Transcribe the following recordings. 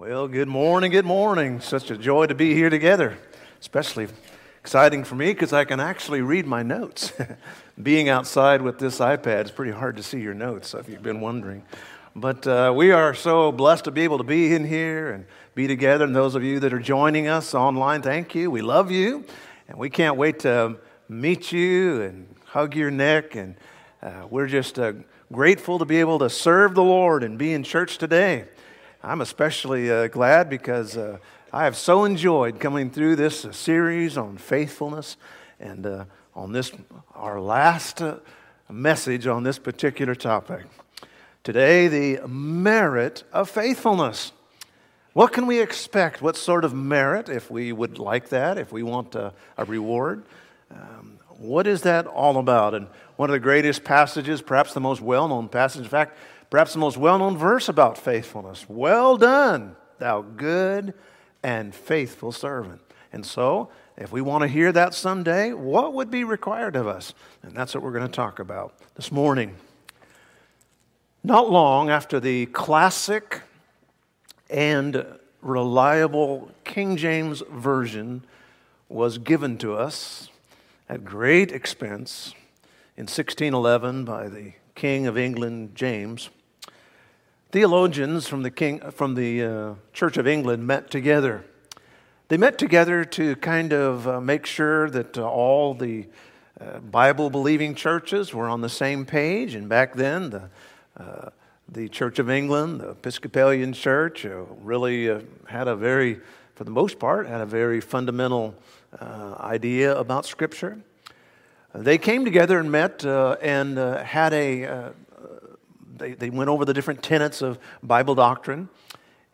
Well, good morning, good morning. Such a joy to be here together. Especially exciting for me because I can actually read my notes. Being outside with this iPad is pretty hard to see your notes, if you've been wondering. But uh, we are so blessed to be able to be in here and be together. And those of you that are joining us online, thank you. We love you. And we can't wait to meet you and hug your neck. And uh, we're just uh, grateful to be able to serve the Lord and be in church today. I'm especially uh, glad because uh, I have so enjoyed coming through this uh, series on faithfulness and uh, on this, our last uh, message on this particular topic. Today, the merit of faithfulness. What can we expect? What sort of merit, if we would like that, if we want a, a reward? Um, what is that all about? And one of the greatest passages, perhaps the most well known passage, in fact, Perhaps the most well known verse about faithfulness Well done, thou good and faithful servant. And so, if we want to hear that someday, what would be required of us? And that's what we're going to talk about this morning. Not long after the classic and reliable King James Version was given to us at great expense in 1611 by the King of England, James, Theologians from the, King, from the uh, Church of England met together. They met together to kind of uh, make sure that uh, all the uh, Bible believing churches were on the same page. And back then, the, uh, the Church of England, the Episcopalian Church, uh, really had a very, for the most part, had a very fundamental idea about Scripture. They came together and met and had a they, they went over the different tenets of Bible doctrine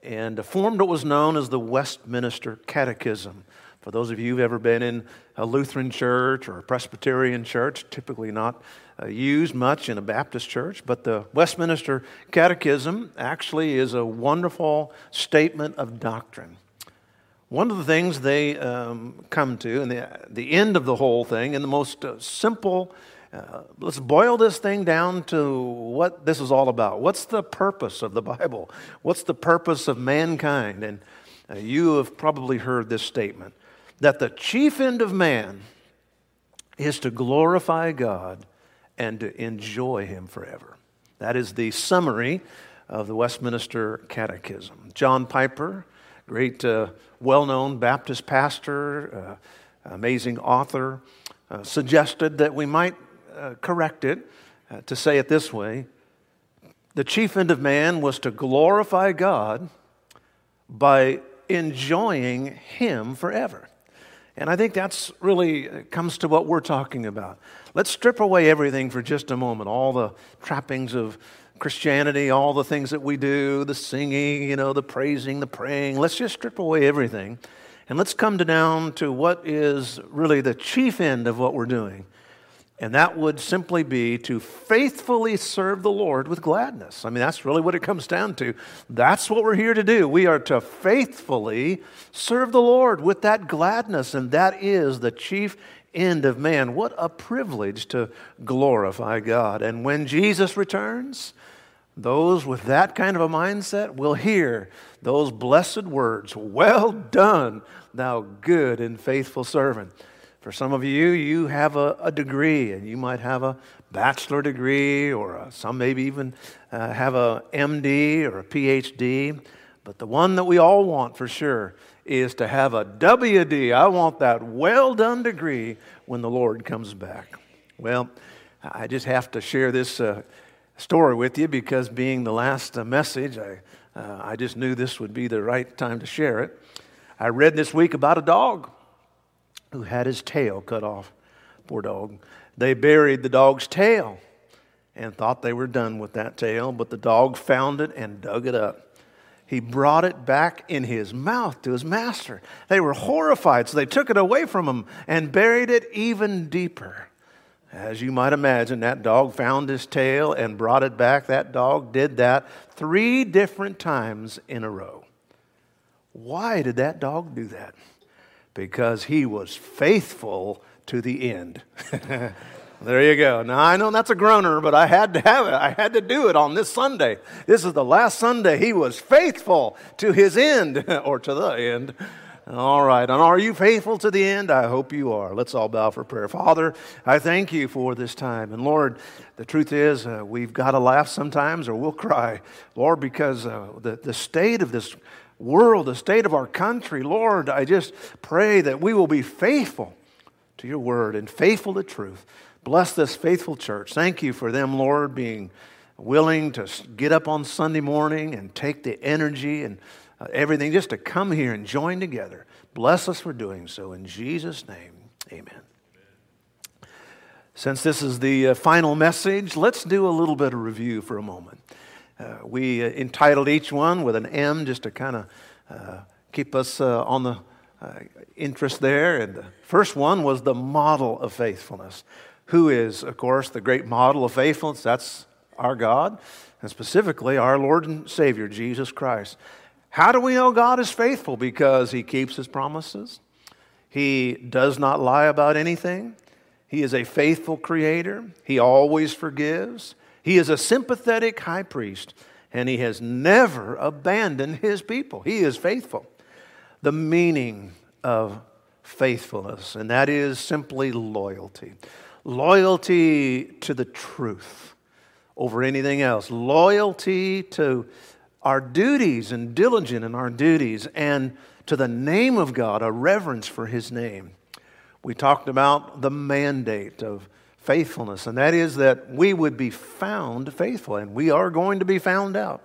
and formed what was known as the Westminster Catechism. For those of you who've ever been in a Lutheran church or a Presbyterian church, typically not uh, used much in a Baptist church, but the Westminster Catechism actually is a wonderful statement of doctrine. One of the things they um, come to, and the, the end of the whole thing, in the most uh, simple uh, let's boil this thing down to what this is all about. What's the purpose of the Bible? What's the purpose of mankind? And uh, you have probably heard this statement that the chief end of man is to glorify God and to enjoy Him forever. That is the summary of the Westminster Catechism. John Piper, great, uh, well known Baptist pastor, uh, amazing author, uh, suggested that we might uh, correct it uh, to say it this way the chief end of man was to glorify God by enjoying Him forever. And I think that's really uh, comes to what we're talking about. Let's strip away everything for just a moment, all the trappings of Christianity, all the things that we do, the singing, you know, the praising, the praying. Let's just strip away everything. And let's come down to what is really the chief end of what we're doing. And that would simply be to faithfully serve the Lord with gladness. I mean, that's really what it comes down to. That's what we're here to do. We are to faithfully serve the Lord with that gladness, and that is the chief end of man. What a privilege to glorify God. And when Jesus returns, those with that kind of a mindset will hear those blessed words Well done, thou good and faithful servant. For some of you, you have a, a degree, and you might have a bachelor degree, or a, some maybe even uh, have a MD or a PhD. But the one that we all want for sure is to have a WD. I want that well done degree when the Lord comes back. Well, I just have to share this uh, story with you because being the last uh, message, I, uh, I just knew this would be the right time to share it. I read this week about a dog who had his tail cut off. Poor dog. They buried the dog's tail and thought they were done with that tail, but the dog found it and dug it up. He brought it back in his mouth to his master. They were horrified, so they took it away from him and buried it even deeper. As you might imagine, that dog found his tail and brought it back. That dog did that three different times in a row. Why did that dog do that? Because he was faithful to the end. There you go. Now, I know that's a groaner, but I had to have it. I had to do it on this Sunday. This is the last Sunday he was faithful to his end, or to the end. All right. And are you faithful to the end? I hope you are. Let's all bow for prayer. Father, I thank you for this time. And Lord, the truth is, uh, we've got to laugh sometimes or we'll cry. Lord, because uh, the, the state of this world, the state of our country, Lord, I just pray that we will be faithful to your word and faithful to truth. Bless this faithful church. Thank you for them, Lord, being willing to get up on Sunday morning and take the energy and uh, everything just to come here and join together. Bless us for doing so. In Jesus' name, amen. Since this is the uh, final message, let's do a little bit of review for a moment. Uh, we uh, entitled each one with an M just to kind of uh, keep us uh, on the interest there. And the first one was the model of faithfulness who is, of course, the great model of faithfulness. That's our God, and specifically our Lord and Savior, Jesus Christ. How do we know God is faithful? Because He keeps His promises, He does not lie about anything, He is a faithful Creator, He always forgives, He is a sympathetic high priest, and He has never abandoned His people. He is faithful. The meaning of faithfulness, and that is simply loyalty loyalty to the truth over anything else, loyalty to our duties and diligent in our duties, and to the name of God, a reverence for His name. We talked about the mandate of faithfulness, and that is that we would be found faithful, and we are going to be found out.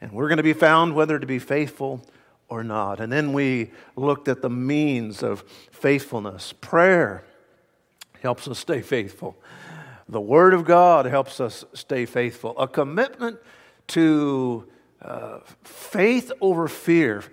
And we're going to be found whether to be faithful or not. And then we looked at the means of faithfulness prayer, helps us stay faithful. The Word of God helps us stay faithful. A commitment to uh, faith over fear.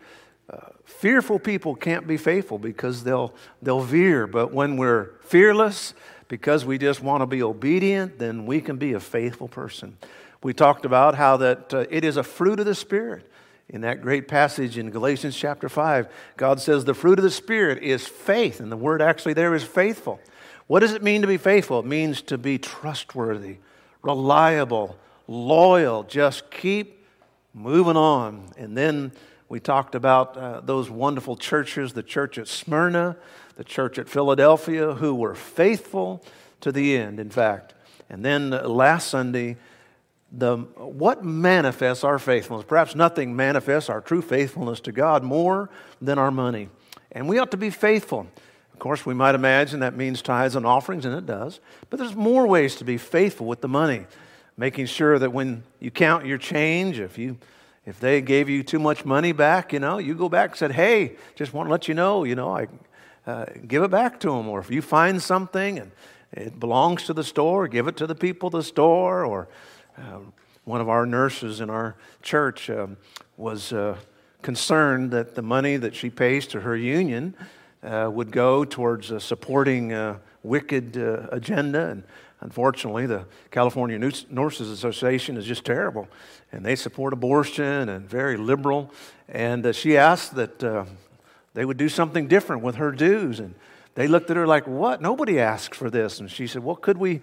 Uh, fearful people can't be faithful because they'll, they'll veer. But when we're fearless, because we just want to be obedient, then we can be a faithful person. We talked about how that uh, it is a fruit of the Spirit. In that great passage in Galatians chapter 5, God says the fruit of the Spirit is faith, and the word actually there is faithful. What does it mean to be faithful? It means to be trustworthy, reliable, loyal. Just keep moving on. And then we talked about uh, those wonderful churches the church at Smyrna, the church at Philadelphia, who were faithful to the end, in fact. And then last Sunday, the, what manifests our faithfulness? Perhaps nothing manifests our true faithfulness to God more than our money. And we ought to be faithful. Of course, we might imagine that means tithes and offerings, and it does. But there's more ways to be faithful with the money. Making sure that when you count your change, if you if they gave you too much money back, you know, you go back and said, "Hey, just want to let you know, you know, I uh, give it back to them." Or if you find something and it belongs to the store, give it to the people of the store. Or uh, one of our nurses in our church um, was uh, concerned that the money that she pays to her union uh, would go towards uh, supporting a wicked agenda. And unfortunately, the California Nurses Association is just terrible. And they support abortion and very liberal. And she asked that they would do something different with her dues. And they looked at her like, What? Nobody asked for this. And she said, Well, could we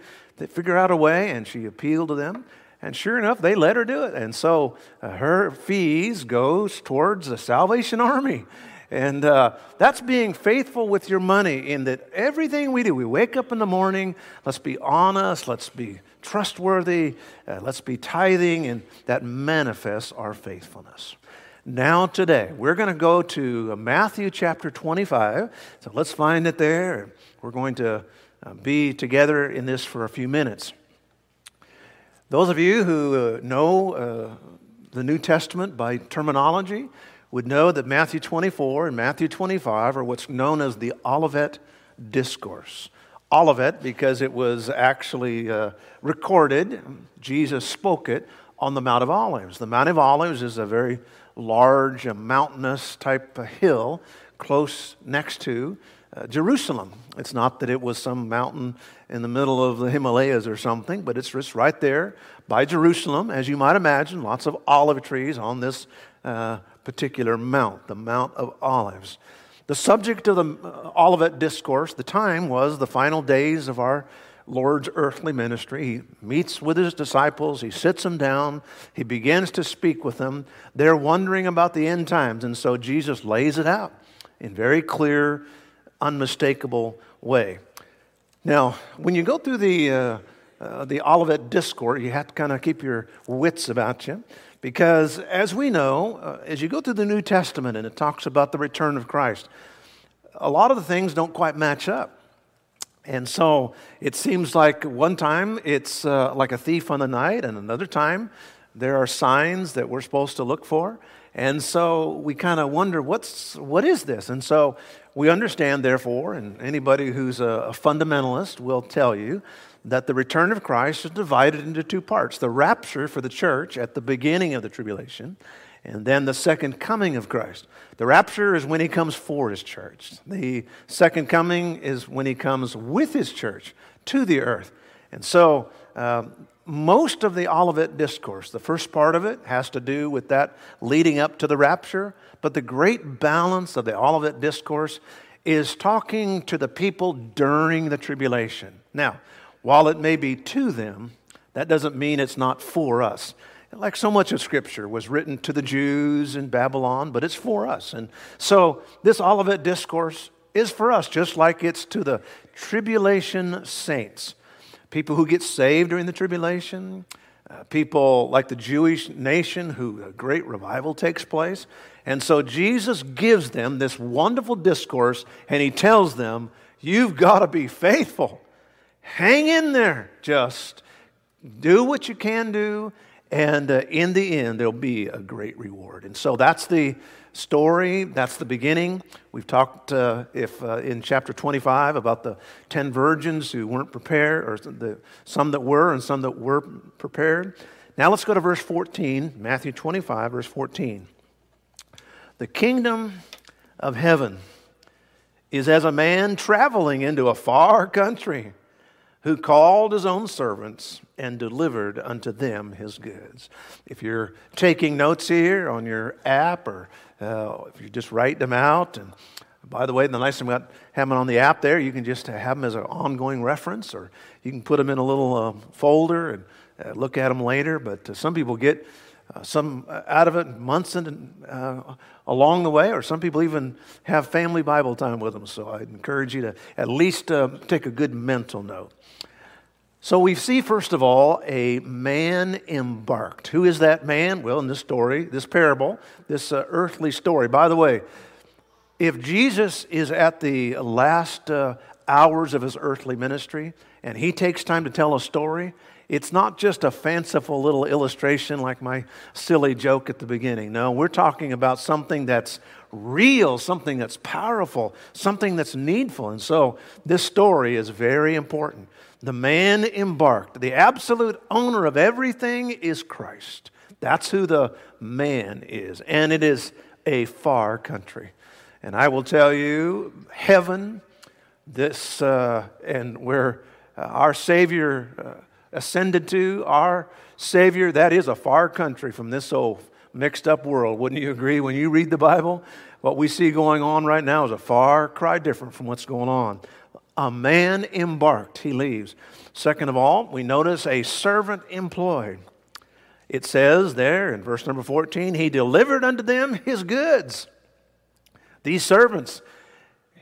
figure out a way? And she appealed to them. And sure enough, they let her do it. And so uh, her fees goes towards the Salvation Army. And uh, that's being faithful with your money in that everything we do, we wake up in the morning, let's be honest, let's be trustworthy, uh, let's be tithing, and that manifests our faithfulness. Now, today, we're going to go to Matthew chapter 25. So let's find it there. We're going to uh, be together in this for a few minutes. Those of you who uh, know uh, the New Testament by terminology, would know that Matthew 24 and Matthew 25 are what's known as the Olivet Discourse. Olivet because it was actually uh, recorded, Jesus spoke it on the Mount of Olives. The Mount of Olives is a very large, a mountainous type of hill close next to uh, Jerusalem. It's not that it was some mountain in the middle of the Himalayas or something, but it's just right there by Jerusalem, as you might imagine, lots of olive trees on this uh, particular mount, the Mount of Olives. The subject of the uh, Olivet Discourse, the time was the final days of our Lord's earthly ministry. He meets with his disciples, he sits them down, he begins to speak with them. They're wondering about the end times, and so Jesus lays it out in very clear, unmistakable way. Now, when you go through the, uh, uh, the Olivet Discourse, you have to kind of keep your wits about you. Because as we know, uh, as you go through the New Testament and it talks about the return of Christ, a lot of the things don't quite match up. And so it seems like one time it's uh, like a thief on the night, and another time there are signs that we're supposed to look for. And so we kind of wonder, what's, what is this? And so we understand, therefore, and anybody who's a, a fundamentalist will tell you that the return of Christ is divided into two parts the rapture for the church at the beginning of the tribulation, and then the second coming of Christ. The rapture is when he comes for his church. The second coming is when he comes with his church to the earth. And so, uh, most of the Olivet Discourse, the first part of it, has to do with that leading up to the rapture. But the great balance of the Olivet Discourse is talking to the people during the tribulation. Now, while it may be to them, that doesn't mean it's not for us like so much of Scripture, was written to the Jews in Babylon, but it's for us. And so this Olivet Discourse is for us, just like it's to the tribulation saints. People who get saved during the tribulation, uh, people like the Jewish nation who a great revival takes place. And so Jesus gives them this wonderful discourse and he tells them, You've got to be faithful. Hang in there. Just do what you can do and uh, in the end, there'll be a great reward. And so that's the story. That's the beginning. We've talked uh, if uh, in chapter 25 about the 10 virgins who weren't prepared, or the, some that were and some that were prepared. Now let's go to verse 14, Matthew 25, verse 14. The kingdom of heaven is as a man traveling into a far country who called his own servants and delivered unto them his goods. If you're taking notes here on your app or uh, if you just write them out, and by the way, the nice thing about having them on the app there, you can just have them as an ongoing reference, or you can put them in a little uh, folder and uh, look at them later. But uh, some people get uh, some uh, out of it months and along the way, or some people even have family Bible time with them. So I'd encourage you to at least take a good mental note. So we see, first of all, a man embarked. Who is that man? Well, in this story, this parable, this uh, earthly story. By the way, if Jesus is at the last uh, hours of his earthly ministry and he takes time to tell a story, it's not just a fanciful little illustration like my silly joke at the beginning. No, we're talking about something that's real, something that's powerful, something that's needful. And so this story is very important. The man embarked, the absolute owner of everything is Christ. That's who the man is. And it is a far country. And I will tell you, heaven, this, uh, and where uh, our Savior uh, ascended to, our Savior, that is a far country from this old mixed up world. Wouldn't you agree? When you read the Bible, what we see going on right now is a far cry different from what's going on a man embarked, he leaves. Second of all, we notice a servant employed. It says there in verse number 14, he delivered unto them his goods. These servants,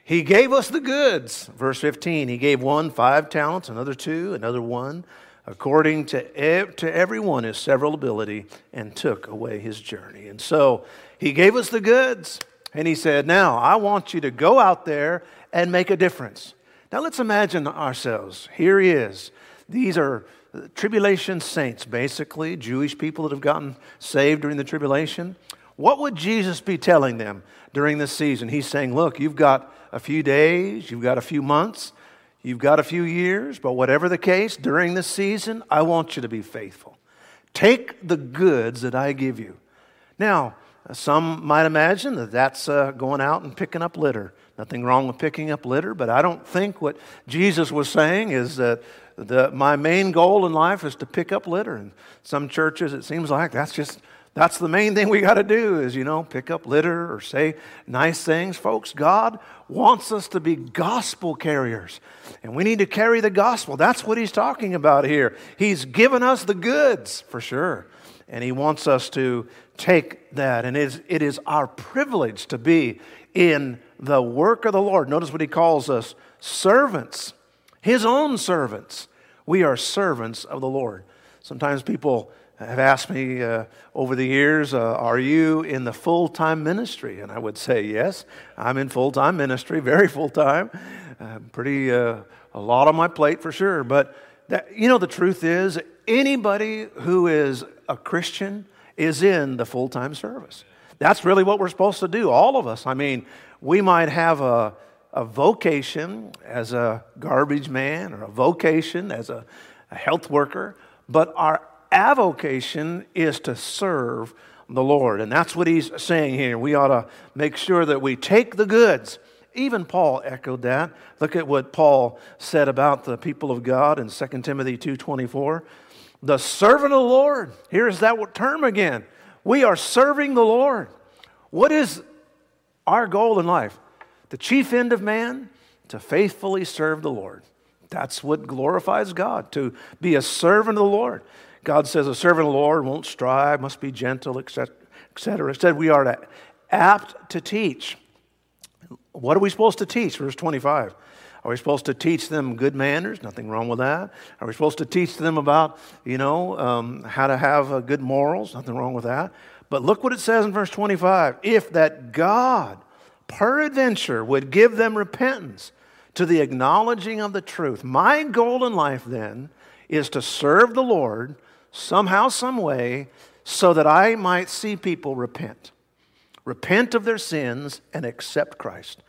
he gave us the goods. Verse 15, he gave one five talents, another two, another one, according to, ev- to everyone his several ability, and took away his journey. And so he gave us the goods, and he said, Now I want you to go out there and make a difference. Now let's imagine ourselves. Here he is. These are uh, tribulation saints, basically, Jewish people that have gotten saved during the tribulation. What would Jesus be telling them during this season? He's saying, Look, you've got a few days, you've got a few months, you've got a few years, but whatever the case, during this season, I want you to be faithful. Take the goods that I give you. Now, some might imagine that that's uh, going out and picking up litter. Nothing wrong with picking up litter, but I don't think what Jesus was saying is that the, my main goal in life is to pick up litter. And some churches, it seems like that's just That's the main thing we got to do is, you know, pick up litter or say nice things. Folks, God wants us to be gospel carriers. And we need to carry the gospel. That's what he's talking about here. He's given us the goods, for sure. And he wants us to take that. And it is, it is our privilege to be in the work of the Lord. Notice what he calls us servants, his own servants. We are servants of the Lord. Sometimes people have asked me uh, over the years, uh, Are you in the full time ministry? And I would say, Yes, I'm in full time ministry, very full time. Uh, pretty, uh, a lot on my plate for sure. But, that, you know, the truth is, anybody who is a Christian is in the full time service. That's really what we're supposed to do, all of us. I mean, we might have a, a vocation as a garbage man or a vocation as a, a health worker, but our avocation is to serve the Lord. And that's what he's saying here. We ought to make sure that we take the goods. Even Paul echoed that. Look at what Paul said about the people of God in 2 Timothy 2:24. The servant of the Lord. Here's that term again. We are serving the Lord. What is our goal in life? The chief end of man to faithfully serve the Lord. That's what glorifies God, to be a servant of the Lord. God says a servant of the Lord won't strive, must be gentle, etc. etc. Instead, we are apt to teach. What are we supposed to teach? Verse 25. Are we supposed to teach them good manners? Nothing wrong with that. Are we supposed to teach them about, you know, um, how to have uh, good morals? Nothing wrong with that. But look what it says in verse 25. If that God, peradventure, would give them repentance to the acknowledging of the truth. My goal in life then is to serve the Lord somehow, some way, so that I might see people repent. Repent of their sins and accept Christ.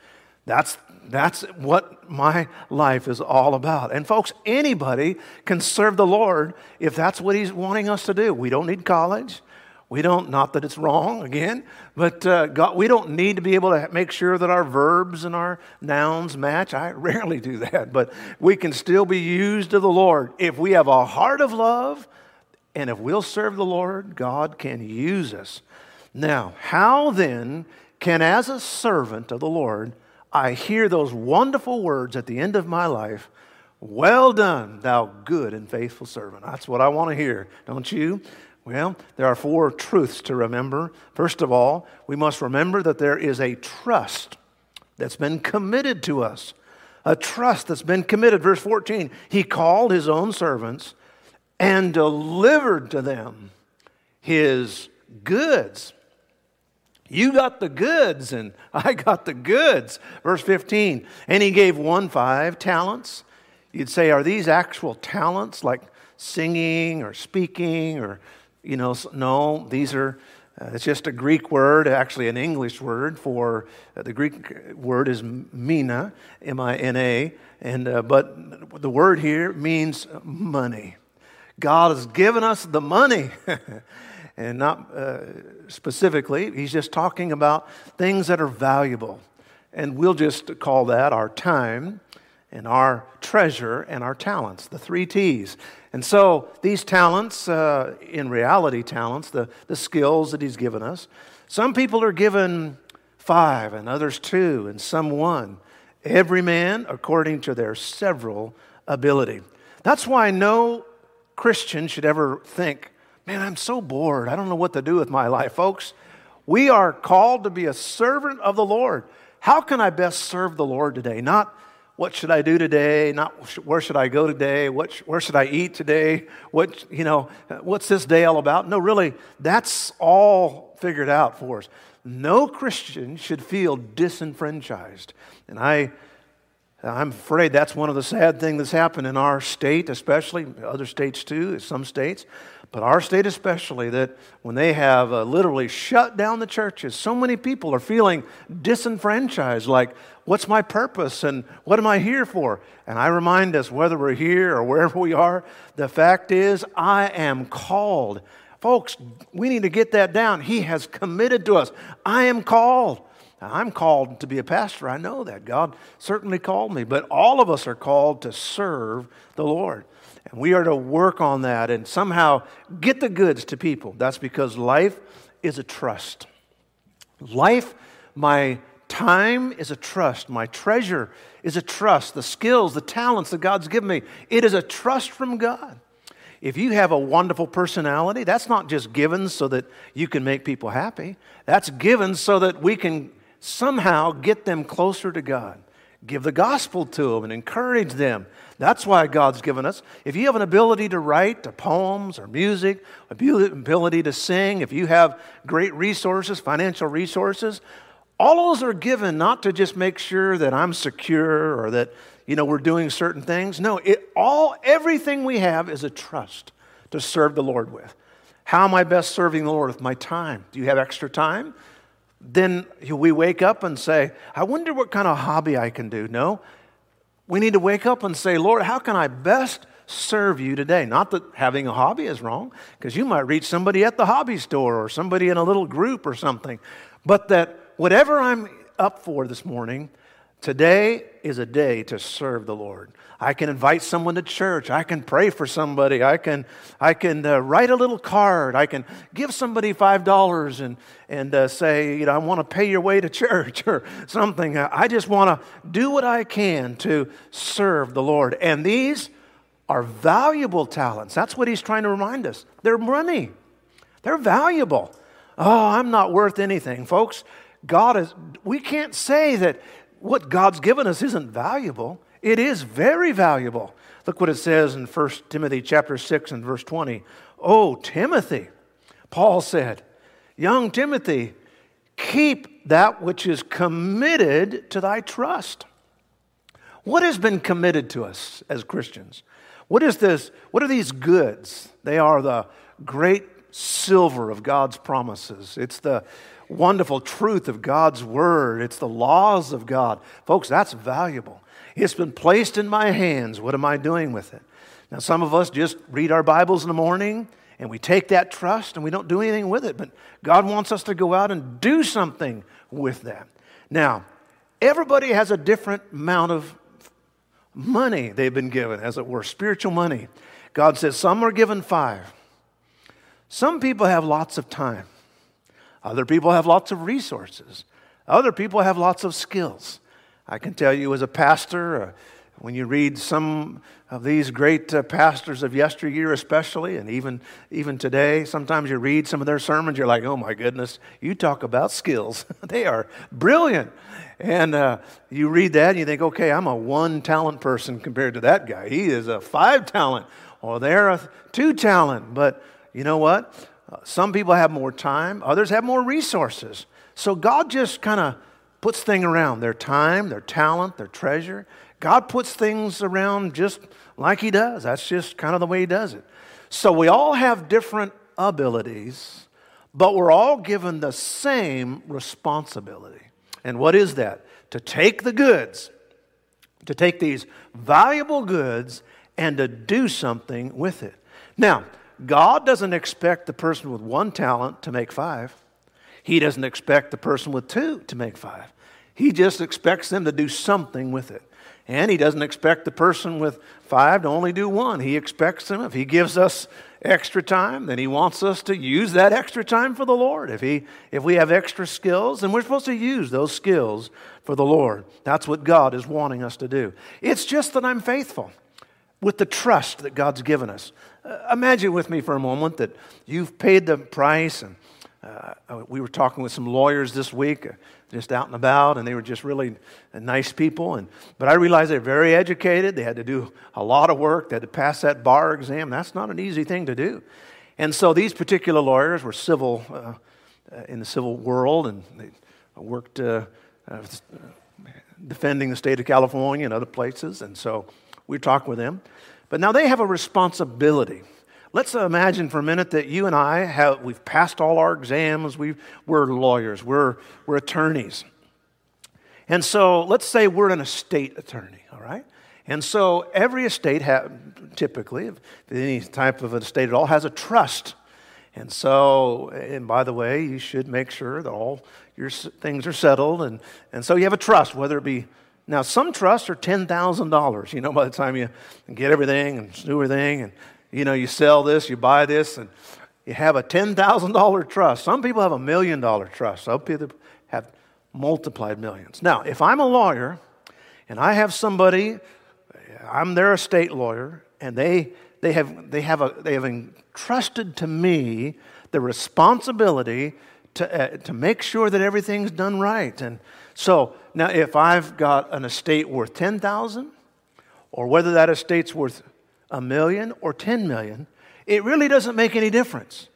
That's, that's what my life is all about. And, folks, anybody can serve the Lord if that's what He's wanting us to do. We don't need college. We don't, not that it's wrong, again, but uh, God, we don't need to be able to make sure that our verbs and our nouns match. I rarely do that, but we can still be used of the Lord. If we have a heart of love and if we'll serve the Lord, God can use us. Now, how then can, as a servant of the Lord, I hear those wonderful words at the end of my life? Well done, thou good and faithful servant. That's what I want to hear, don't you? Well, there are four truths to remember. First of all, we must remember that there is a trust that's been committed to us. A trust that's been committed. Verse 14, he called his own servants and delivered to them his goods. You got the goods, and I got the goods. Verse 15, and he gave one five talents. You'd say, are these actual talents like singing or speaking or you know, no, these are, uh, it's just a Greek word, actually an English word for, uh, the Greek word is mina, M I N A, and, uh, but the word here means money. God has given us the money. and not uh, specifically, he's just talking about things that are valuable. And we'll just call that our time and our treasure and our talents, the three T's. And so these talents, uh, in reality, talents, the, the skills that he's given us, some people are given five and others two and some one. Every man according to their several ability. That's why no Christian should ever think, man, I'm so bored. I don't know what to do with my life. Folks, we are called to be a servant of the Lord. How can I best serve the Lord today? Not what should I do today? Not where should I go today? What, where should I eat today? What, you know, what's this day all about? No, really, that's all figured out for us. No Christian should feel disenfranchised. And I, I'm afraid that's one of the sad things that's happened in our state, especially other states too, some states. But our state, especially, that when they have uh, literally shut down the churches, so many people are feeling disenfranchised like, what's my purpose and what am I here for? And I remind us, whether we're here or wherever we are, the fact is, I am called. Folks, we need to get that down. He has committed to us. I am called. I'm called to be a pastor. I know that. God certainly called me. But all of us are called to serve the Lord. And we are to work on that and somehow get the goods to people. That's because life is a trust. Life, my time is a trust. My treasure is a trust. The skills, the talents that God's given me, it is a trust from God. If you have a wonderful personality, that's not just given so that you can make people happy. That's given so that we can somehow get them closer to God. Give the gospel to them and encourage them. That's why God's given us. If you have an ability to write to poems or music, ability to sing, if you have great resources, financial resources, all those are given not to just make sure that I'm secure or that you know we're doing certain things. No, it all everything we have is a trust to serve the Lord with. How am I best serving the Lord with my time? Do you have extra time? Then we wake up and say, I wonder what kind of hobby I can do. No, we need to wake up and say, Lord, how can I best serve you today? Not that having a hobby is wrong, because you might reach somebody at the hobby store or somebody in a little group or something, but that whatever I'm up for this morning, today is a day to serve the Lord. I can invite someone to church. I can pray for somebody. I can, I can uh, write a little card. I can give somebody $5 and, and uh, say, you know, I want to pay your way to church or something. I just want to do what I can to serve the Lord. And these are valuable talents. That's what he's trying to remind us. They're money, they're valuable. Oh, I'm not worth anything. Folks, God is, we can't say that what God's given us isn't valuable. It is very valuable. Look what it says in 1 Timothy chapter 6 and verse 20. Oh, Timothy, Paul said, young Timothy, keep that which is committed to thy trust. What has been committed to us as Christians? What is this? What are these goods? They are the great silver of God's promises. It's the wonderful truth of God's word. It's the laws of God. Folks, that's valuable. It's been placed in my hands. What am I doing with it? Now, some of us just read our Bibles in the morning and we take that trust and we don't do anything with it. But God wants us to go out and do something with that. Now, everybody has a different amount of money they've been given, as it were, spiritual money. God says some are given five. Some people have lots of time. Other people have lots of resources. Other people have lots of skills. I can tell you as a pastor, uh, when you read some of these great uh, pastors of yesteryear, especially, and even, even today, sometimes you read some of their sermons, you're like, oh my goodness, you talk about skills. they are brilliant. And uh, you read that and you think, okay, I'm a one talent person compared to that guy. He is a five talent, or they're a two talent. But you know what? Some people have more time, others have more resources. So God just kind of puts things around their time, their talent, their treasure. God puts things around just like He does. That's just kind of the way He does it. So we all have different abilities, but we're all given the same responsibility. And what is that? To take the goods, to take these valuable goods and to do something with it. Now, God doesn't expect the person with one talent to make five. He doesn't expect the person with two to make five. He just expects them to do something with it. And he doesn't expect the person with five to only do one. He expects them, if he gives us extra time, then he wants us to use that extra time for the Lord. If, he, if we have extra skills, then we're supposed to use those skills for the Lord. That's what God is wanting us to do. It's just that I'm faithful with the trust that God's given us. Uh, imagine with me for a moment that you've paid the price, and uh, we were talking with some lawyers this week, uh, just out and about, and they were just really nice people. And but I realized they're very educated. They had to do a lot of work. They had to pass that bar exam. That's not an easy thing to do. And so these particular lawyers were civil uh, uh in the civil world, and they worked defending the state of California and other places. And so we talked with them. But now they have a responsibility. Let's imagine for a minute that you and I have, we've passed all our exams, we we're lawyers, we're, we're attorneys. And so let's say we're an estate attorney, all right? And so every estate, ha- typically, any type of estate at all, has a trust. And so, and by the way, you should make sure that all your things are settled. And, and so you have a trust, whether it be now, some trusts are $10,000, you know, by the time you get everything and do everything, and, you know, you sell this, you buy this, and you have a $10,000 trust. Some people have a million dollar trust. Some people have multiplied millions. Now, if I'm a lawyer and I have somebody, I'm their estate lawyer, and they, they, have, they, have, a, they have entrusted to me the responsibility to, uh, to make sure that everything's done right. And so now, if I've got an estate worth 10,000, or whether that estate's worth a million or 10 million, it really doesn't make any difference.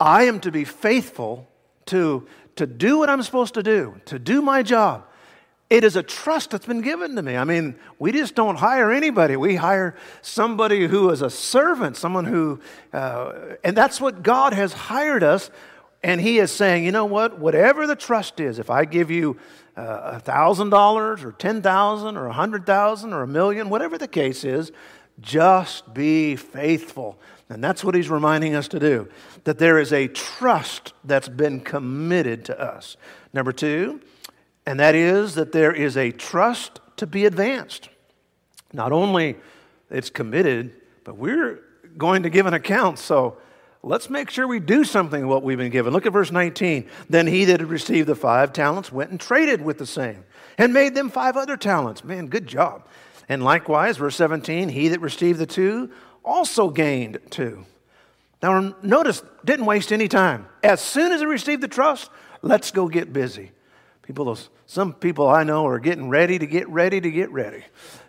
I am to be faithful to, to do what I'm supposed to do, to do my job. It is a trust that's been given to me. I mean, we just don't hire anybody. We hire somebody who is a servant, someone who, uh, and that's what God has hired us. And He is saying, you know what? Whatever the trust is, if I give you a uh, thousand dollars or ten thousand or a hundred thousand or a million, whatever the case is, just be faithful. And that's what he's reminding us to do that there is a trust that's been committed to us. Number two, and that is that there is a trust to be advanced. Not only it's committed, but we're going to give an account. So let's make sure we do something with what we've been given. Look at verse 19. Then he that had received the five talents went and traded with the same and made them five other talents. Man, good job. And likewise, verse 17, he that received the two also gained two. Now, notice, didn't waste any time. As soon as he received the trust, let's go get busy. People, some people I know are getting ready to get ready to get ready.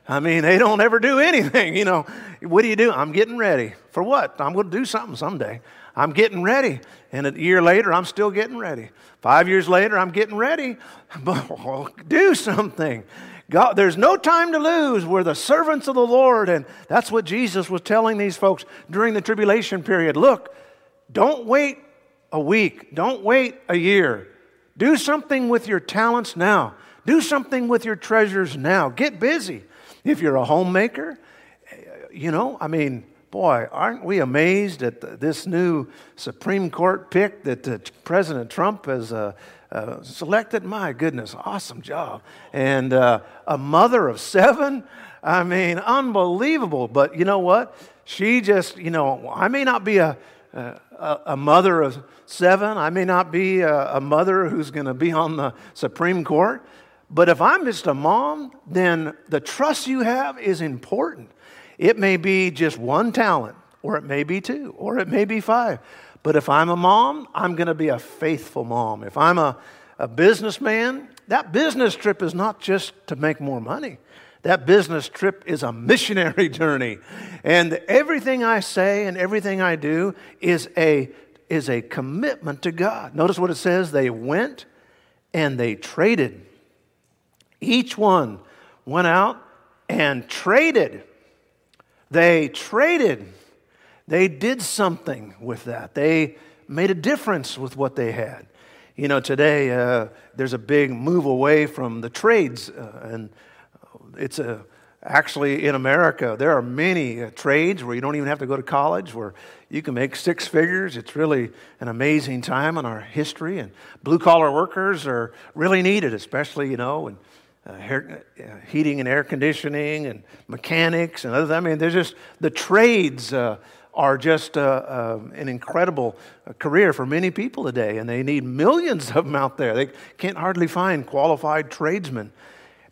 I mean, they don't ever do anything. You know, what do you do? I'm getting ready. For what? I'm going to do something someday. I'm getting ready. And a year later, I'm still getting ready. Five years later, I'm getting ready. But do something. God, there's no time to lose. We're the servants of the Lord. And that's what Jesus was telling these folks during the tribulation period. Look, don't wait a week, don't wait a year. Do something with your talents now. Do something with your treasures now. Get busy. If you're a homemaker, you know, I mean, boy, aren't we amazed at this new Supreme Court pick that uh, President Trump has uh, uh, selected. My goodness, awesome job. And uh, a mother of seven. I mean, unbelievable. But you know what? She just, you know, I may not be a, a, a mother of seven. I may not be a, a mother who's going to be on the Supreme Court. But if I'm just a mom, then the trust you have is important. It may be just one talent, or it may be two, or it may be five. But if I'm a mom, I'm going to be a faithful mom. If I'm a, a businessman, that business trip is not just to make more money. That business trip is a missionary journey. And everything I say and everything I do is a, is a commitment to God. Notice what it says they went and they traded. Each one went out and traded. They traded. They did something with that. They made a difference with what they had. You know, today uh, there's a big move away from the trades, uh, and it's a actually in America there are many uh, trades where you don't even have to go to college, where you can make six figures. It's really an amazing time in our history, and blue collar workers are really needed, especially you know, and uh, hair, uh, heating and air conditioning and mechanics and other. I mean, there's just the trades uh, are just uh, uh, an incredible uh, career for many people today, and they need millions of them out there. They can't hardly find qualified tradesmen.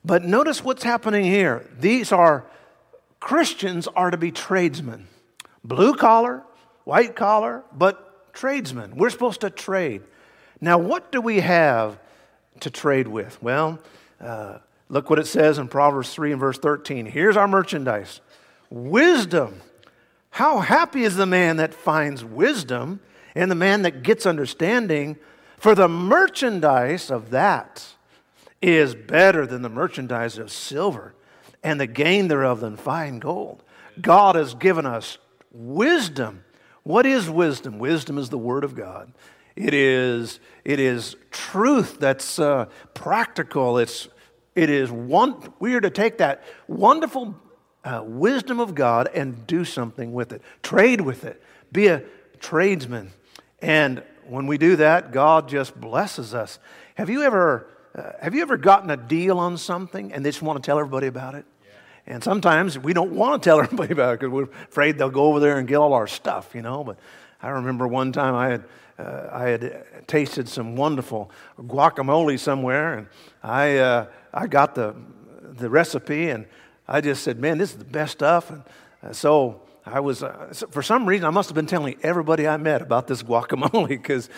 But notice what's happening here. These are Christians are to be tradesmen, blue collar, white collar, but tradesmen. We're supposed to trade. Now, what do we have to trade with? Well, uh, look what it says in Proverbs 3 and verse 13. Here's our merchandise wisdom how happy is the man that finds wisdom and the man that gets understanding, for the merchandise of that is better than the merchandise of silver, and the gain thereof than fine gold. God has given us wisdom. What is wisdom? Wisdom is the Word of God. It is, it is truth that's uh, practical. It's, it is one, we are to take that wonderful uh, wisdom of God and do something with it. Trade with it. Be a tradesman. And when we do that, God just blesses us. Have you ever, uh, have you ever gotten a deal on something and they just want to tell everybody about it? Yeah. And sometimes we don't want to tell everybody about it because we're afraid they'll go over there and get all our stuff, you know. But I remember one time I had, uh, I had tasted some wonderful guacamole somewhere, and I, uh, I got the, the recipe, and I just said, Man, this is the best stuff. And uh, so I was, uh, for some reason, I must have been telling everybody I met about this guacamole because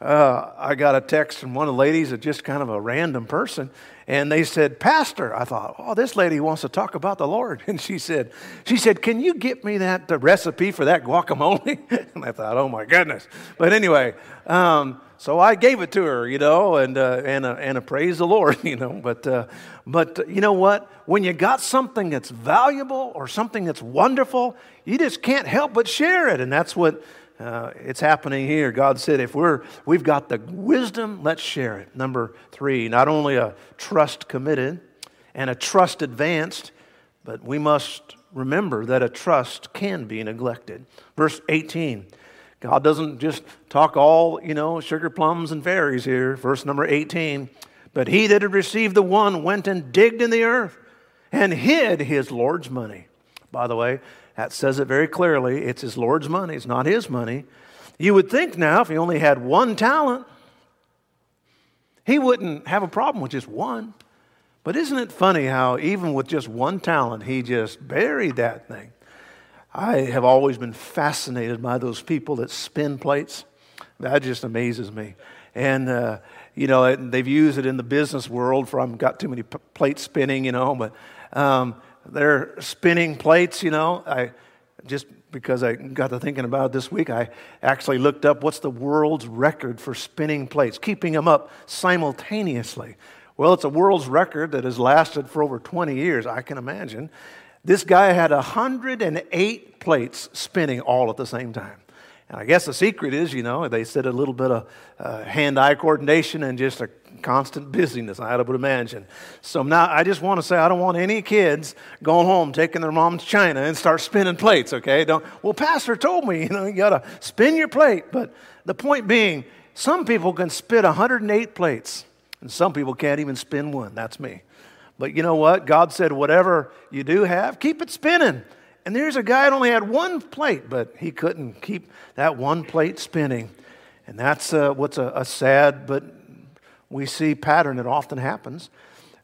uh, I got a text from one of the ladies, just kind of a random person, and they said, Pastor. I thought, oh, this lady wants to talk about the Lord. And she said, she said, can you get me that recipe for that guacamole? and I thought, oh my goodness. But anyway, um, so I gave it to her, you know, and uh, and uh, and a praise the Lord, you know. But uh, but you know what? When you got something that's valuable or something that's wonderful, you just can't help but share it, and that's what uh, it's happening here. God said, if we're we've got the wisdom, let's share it. Number three, not only a trust committed and a trust advanced, but we must remember that a trust can be neglected. Verse 18. God doesn't just talk all, you know, sugar plums and fairies here. Verse number 18. But he that had received the one went and digged in the earth and hid his Lord's money. By the way, that says it very clearly. It's his Lord's money, it's not his money. You would think now, if he only had one talent, he wouldn't have a problem with just one. But isn't it funny how, even with just one talent, he just buried that thing? I have always been fascinated by those people that spin plates. That just amazes me. And, uh, you know, they've used it in the business world for I've got too many p- plates spinning, you know, but um, they're spinning plates, you know. I just because I got to thinking about it this week, I actually looked up what's the world's record for spinning plates, keeping them up simultaneously. Well, it's a world's record that has lasted for over 20 years, I can imagine. This guy had 108 plates spinning all at the same time. And I guess the secret is, you know, they said a little bit of uh, hand eye coordination and just a constant busyness, I would imagine. So now I just want to say I don't want any kids going home taking their mom's china and start spinning plates, okay? Don't, well, Pastor told me, you know, you got to spin your plate. But the point being, some people can spin 108 plates, and some people can't even spin one. That's me. But you know what? God said, whatever you do have, keep it spinning. And there's a guy that only had one plate, but he couldn't keep that one plate spinning. And that's uh, what's a, a, sad, but we see pattern that often happens.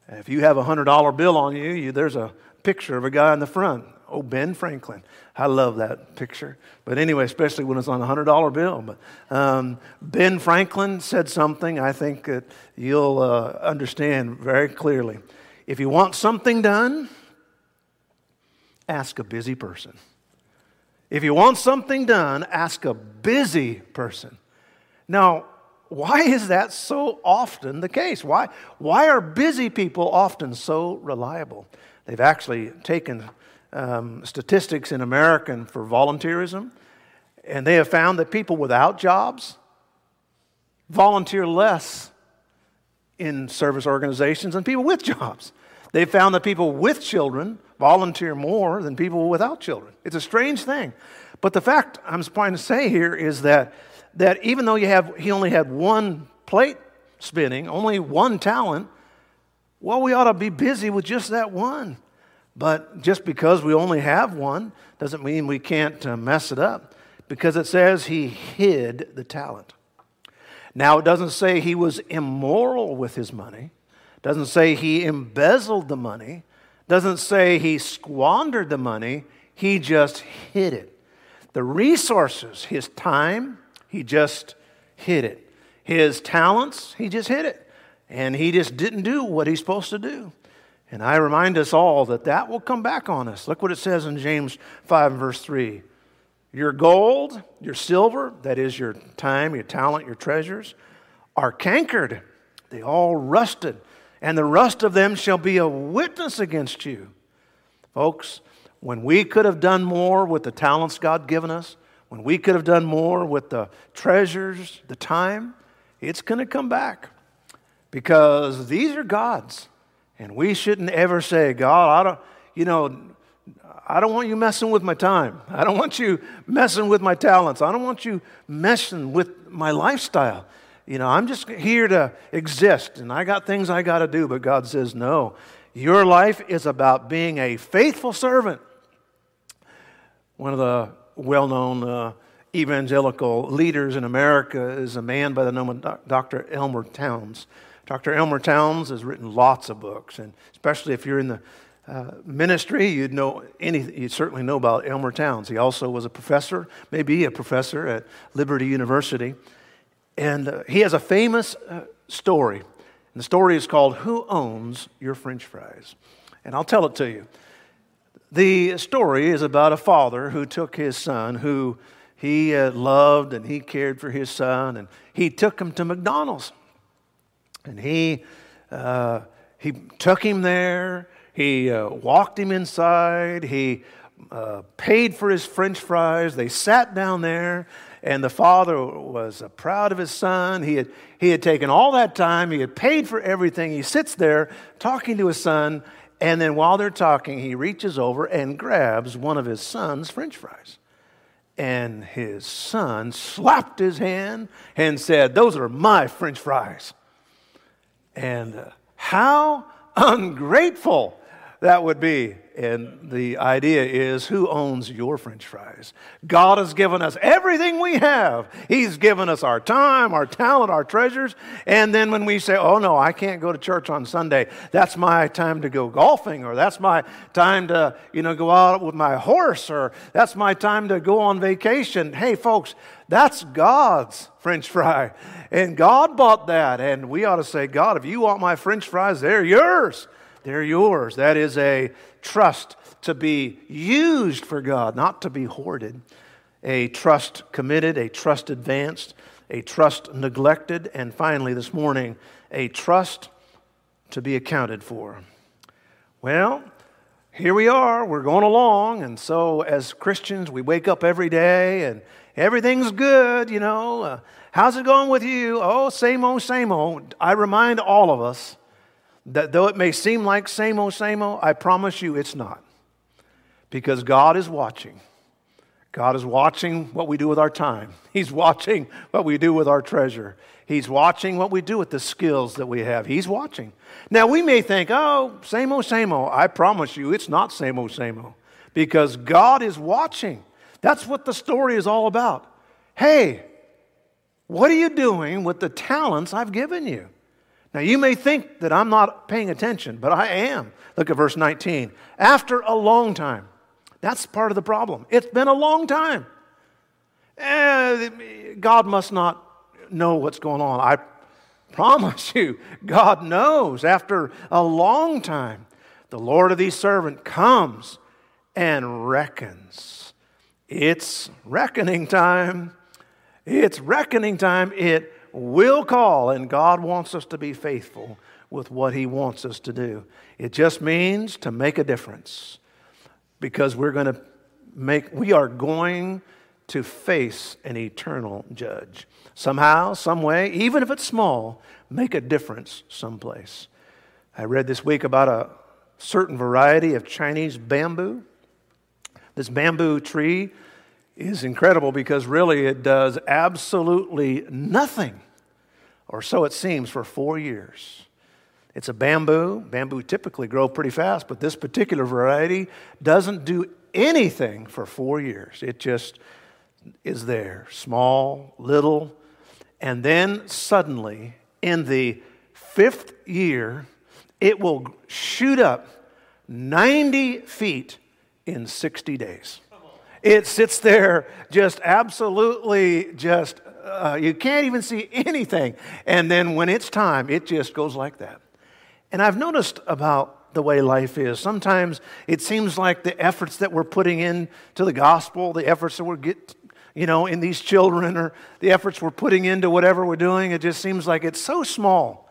If you have a $100 bill on you, you, there's a picture of a guy in the front. Oh, Ben Franklin. I love that picture. But anyway, especially when it's on a $100 bill. But um, Ben Franklin said something I think that you'll uh, understand very clearly. If you want something done, ask a busy person. If you want something done, ask a busy person. Now, why is that so often the case? Why, why are busy people often so reliable? They've actually taken um, statistics in American for volunteerism, and they have found that people without jobs volunteer less in service organizations than people with jobs. They found that people with children volunteer more than people without children. It's a strange thing. But the fact I'm trying to say here is that, that even though you have, he only had one plate spinning, only one talent, well, we ought to be busy with just that one. But just because we only have one doesn't mean we can't uh, mess it up because it says he hid the talent. Now, it doesn't say he was immoral with his money, doesn't say he embezzled the money, doesn't say he squandered the money, he just hid it. The resources, his time, he just hid it. His talents, he just hid it. And he just didn't do what he's supposed to do. And I remind us all that that will come back on us. Look what it says in James 5 verse 3. Your gold, your silver, that is your time, your talent, your treasures, are cankered. They all rusted, and the rust of them shall be a witness against you. Folks, when we could have done more with the talents God given us, when we could have done more with the treasures, the time, it's going to come back. Because these are God's. And we shouldn't ever say, God, I don't, you know, I don't want you messing with my time. I don't want you messing with my talents. I don't want you messing with my lifestyle. You know, I'm just here to exist and I got things I got to do. But God says, no, your life is about being a faithful servant. One of the well known uh, evangelical leaders in America is a man by the name of Dr. Elmer Towns. Dr. Elmer Towns has written lots of books, and especially if you're in the uh, ministry, you'd know any, you'd certainly know about Elmer Towns. He also was a professor, maybe a professor at Liberty University, and uh, he has a famous uh, story. And the story is called "Who Owns Your French Fries?" And I'll tell it to you. The story is about a father who took his son, who he uh, loved and he cared for his son, and he took him to McDonald's. And he, uh, he took him there, he uh, walked him inside, he uh, paid for his french fries. They sat down there, and the father was uh, proud of his son. He had, he had taken all that time, he had paid for everything. He sits there talking to his son, and then while they're talking, he reaches over and grabs one of his son's french fries. And his son slapped his hand and said, Those are my french fries. And uh, how ungrateful that would be. And the idea is who owns your french fries? God has given us everything we have. He's given us our time, our talent, our treasures. And then when we say, oh no, I can't go to church on Sunday, that's my time to go golfing, or that's my time to, you know, go out with my horse, or that's my time to go on vacation. Hey, folks, that's God's french fry. And God bought that. And we ought to say, God, if you want my french fries, they're yours. They're yours. That is a trust to be used for God, not to be hoarded. A trust committed, a trust advanced, a trust neglected, and finally this morning, a trust to be accounted for. Well, here we are, we're going along, and so as Christians, we wake up every day and everything's good, you know. Uh, how's it going with you? Oh, same old, same old. I remind all of us that though it may seem like same old, same old, I promise you it's not. Because God is watching. God is watching what we do with our time. He's watching what we do with our treasure. He's watching what we do with the skills that we have. He's watching. Now, we may think, oh, same old, same old. I promise you, it's not same old, same old. Because God is watching. That's what the story is all about. Hey, what are you doing with the talents I've given you? Now, you may think that I'm not paying attention, but I am. Look at verse 19. After a long time, that's part of the problem. It's been a long time. Eh, God must not know what's going on. I promise you, God knows. After a long time, the Lord of these servants comes and reckons. It's reckoning time. It's reckoning time. It will call, and God wants us to be faithful with what He wants us to do. It just means to make a difference because we're going to make, we are going to face an eternal judge. Somehow, some way, even if it's small, make a difference someplace. I read this week about a certain variety of Chinese bamboo. This bamboo tree is incredible because really it does absolutely nothing, or so it seems, for four years. It's a bamboo. Bamboo typically grow pretty fast, but this particular variety doesn't do anything for four years. It just is there, small, little, and then suddenly, in the fifth year, it will shoot up 90 feet in 60 days. It sits there just absolutely just, uh, you can't even see anything. And then when it's time, it just goes like that. And I've noticed about the way life is. Sometimes it seems like the efforts that we're putting into the gospel, the efforts that we're get, you know, in these children, or the efforts we're putting into whatever we're doing, it just seems like it's so small.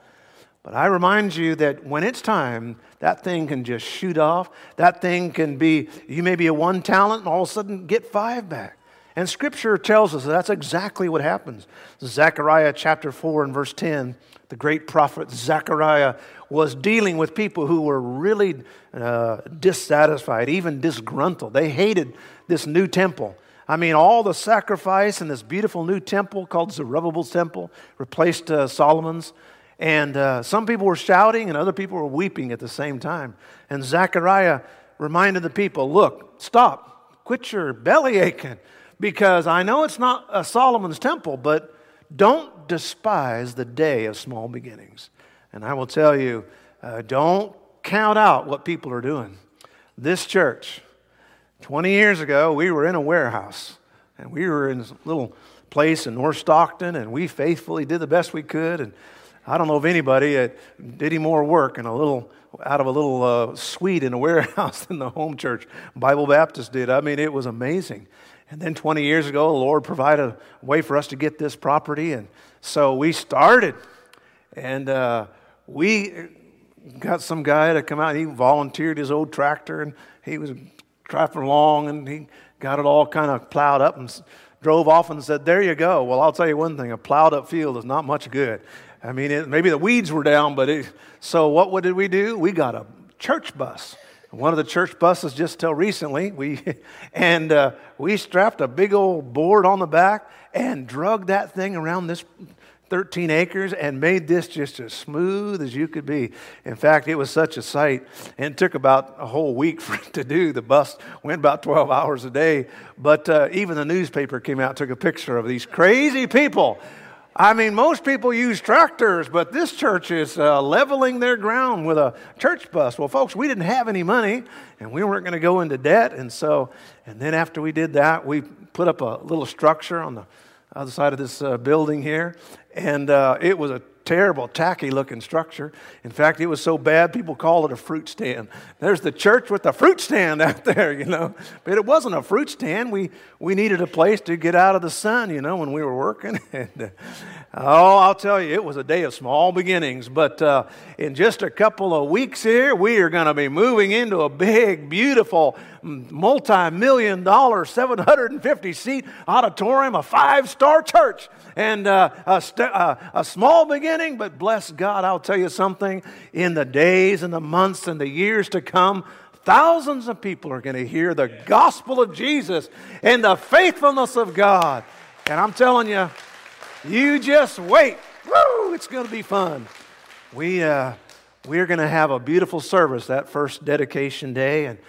But I remind you that when it's time, that thing can just shoot off. That thing can be, you may be a one talent and all of a sudden get five back. And scripture tells us that that's exactly what happens. Zechariah chapter 4 and verse 10, the great prophet Zechariah was dealing with people who were really uh, dissatisfied, even disgruntled. They hated this new temple. I mean, all the sacrifice in this beautiful new temple called Zerubbabel's temple replaced uh, Solomon's. And uh, some people were shouting and other people were weeping at the same time. And Zechariah reminded the people look, stop, quit your belly aching, because I know it's not a Solomon's temple, but don't despise the day of small beginnings. And I will tell you, uh, don't count out what people are doing. This church, 20 years ago, we were in a warehouse and we were in this little place in North Stockton and we faithfully did the best we could. And I don't know if anybody uh, did any more work in a little out of a little uh, suite in a warehouse than the home church Bible Baptist did. I mean, it was amazing. And then 20 years ago, the Lord provided a way for us to get this property. And so we started. And uh, we got some guy to come out. He volunteered his old tractor and he was driving along and he got it all kind of plowed up and drove off and said, There you go. Well, I'll tell you one thing a plowed up field is not much good. I mean, it, maybe the weeds were down, but it, so what, what did we do? We got a church bus. One of the church buses just till recently, we and uh, we strapped a big old board on the back and drug that thing around this 13 acres and made this just as smooth as you could be. In fact, it was such a sight, and it took about a whole week for it to do. The bus went about 12 hours a day, but uh, even the newspaper came out, took a picture of these crazy people I mean, most people use tractors, but this church is uh, leveling their ground with a church bus. Well, folks, we didn't have any money and we weren't going to go into debt. And so, and then after we did that, we put up a little structure on the other side of this uh, building here. And uh, it was a terrible, tacky looking structure. In fact, it was so bad, people call it a fruit stand. There's the church with the fruit stand out there, you know. But it wasn't a fruit stand. We, we needed a place to get out of the sun, you know, when we were working. and, uh, oh, I'll tell you, it was a day of small beginnings. But uh, in just a couple of weeks here, we are going to be moving into a big, beautiful, multi million dollar, 750 seat auditorium, a five star church and uh, a, st- uh, a small beginning, but bless God, I'll tell you something. In the days and the months and the years to come, thousands of people are going to hear the gospel of Jesus and the faithfulness of God. And I'm telling you, you just wait. Woo! It's going to be fun. We, uh, we're going to have a beautiful service that first dedication day. And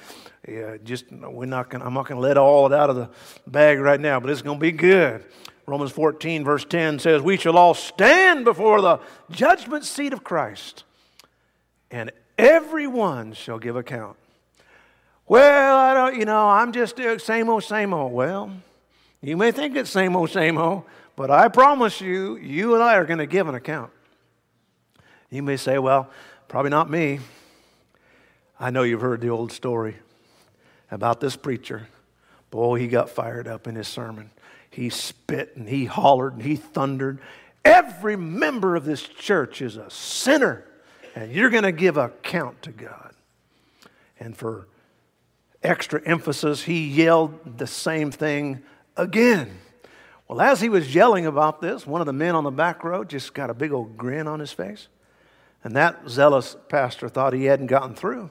yeah, just we're not gonna, I'm not going to let all it out of the bag right now, but it's going to be good. Romans 14, verse 10 says, We shall all stand before the judgment seat of Christ, and everyone shall give account. Well, I don't, you know, I'm just uh, same old, same old. Well, you may think it's same old, same old, but I promise you, you and I are going to give an account. You may say, well, probably not me. I know you've heard the old story about this preacher. Boy, he got fired up in his sermon. He spit and he hollered and he thundered. Every member of this church is a sinner, and you're going to give account to God. And for extra emphasis, he yelled the same thing again. Well, as he was yelling about this, one of the men on the back row just got a big old grin on his face. And that zealous pastor thought he hadn't gotten through.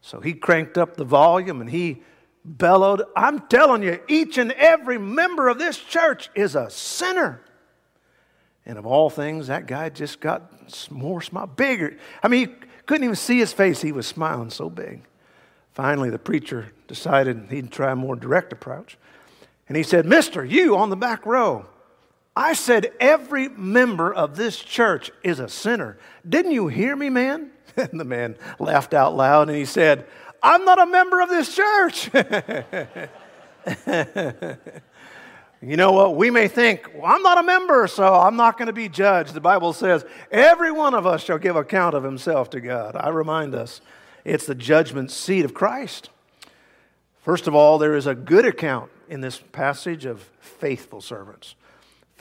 So he cranked up the volume and he bellowed, I'm telling you, each and every member of this church is a sinner. And of all things, that guy just got more smile, bigger. I mean, he couldn't even see his face. He was smiling so big. Finally, the preacher decided he'd try a more direct approach. And he said, Mister, you on the back row, I said every member of this church is a sinner. Didn't you hear me, man? And the man laughed out loud and he said, I'm not a member of this church. you know what? We may think, well, I'm not a member, so I'm not going to be judged. The Bible says, every one of us shall give account of himself to God. I remind us, it's the judgment seat of Christ. First of all, there is a good account in this passage of faithful servants.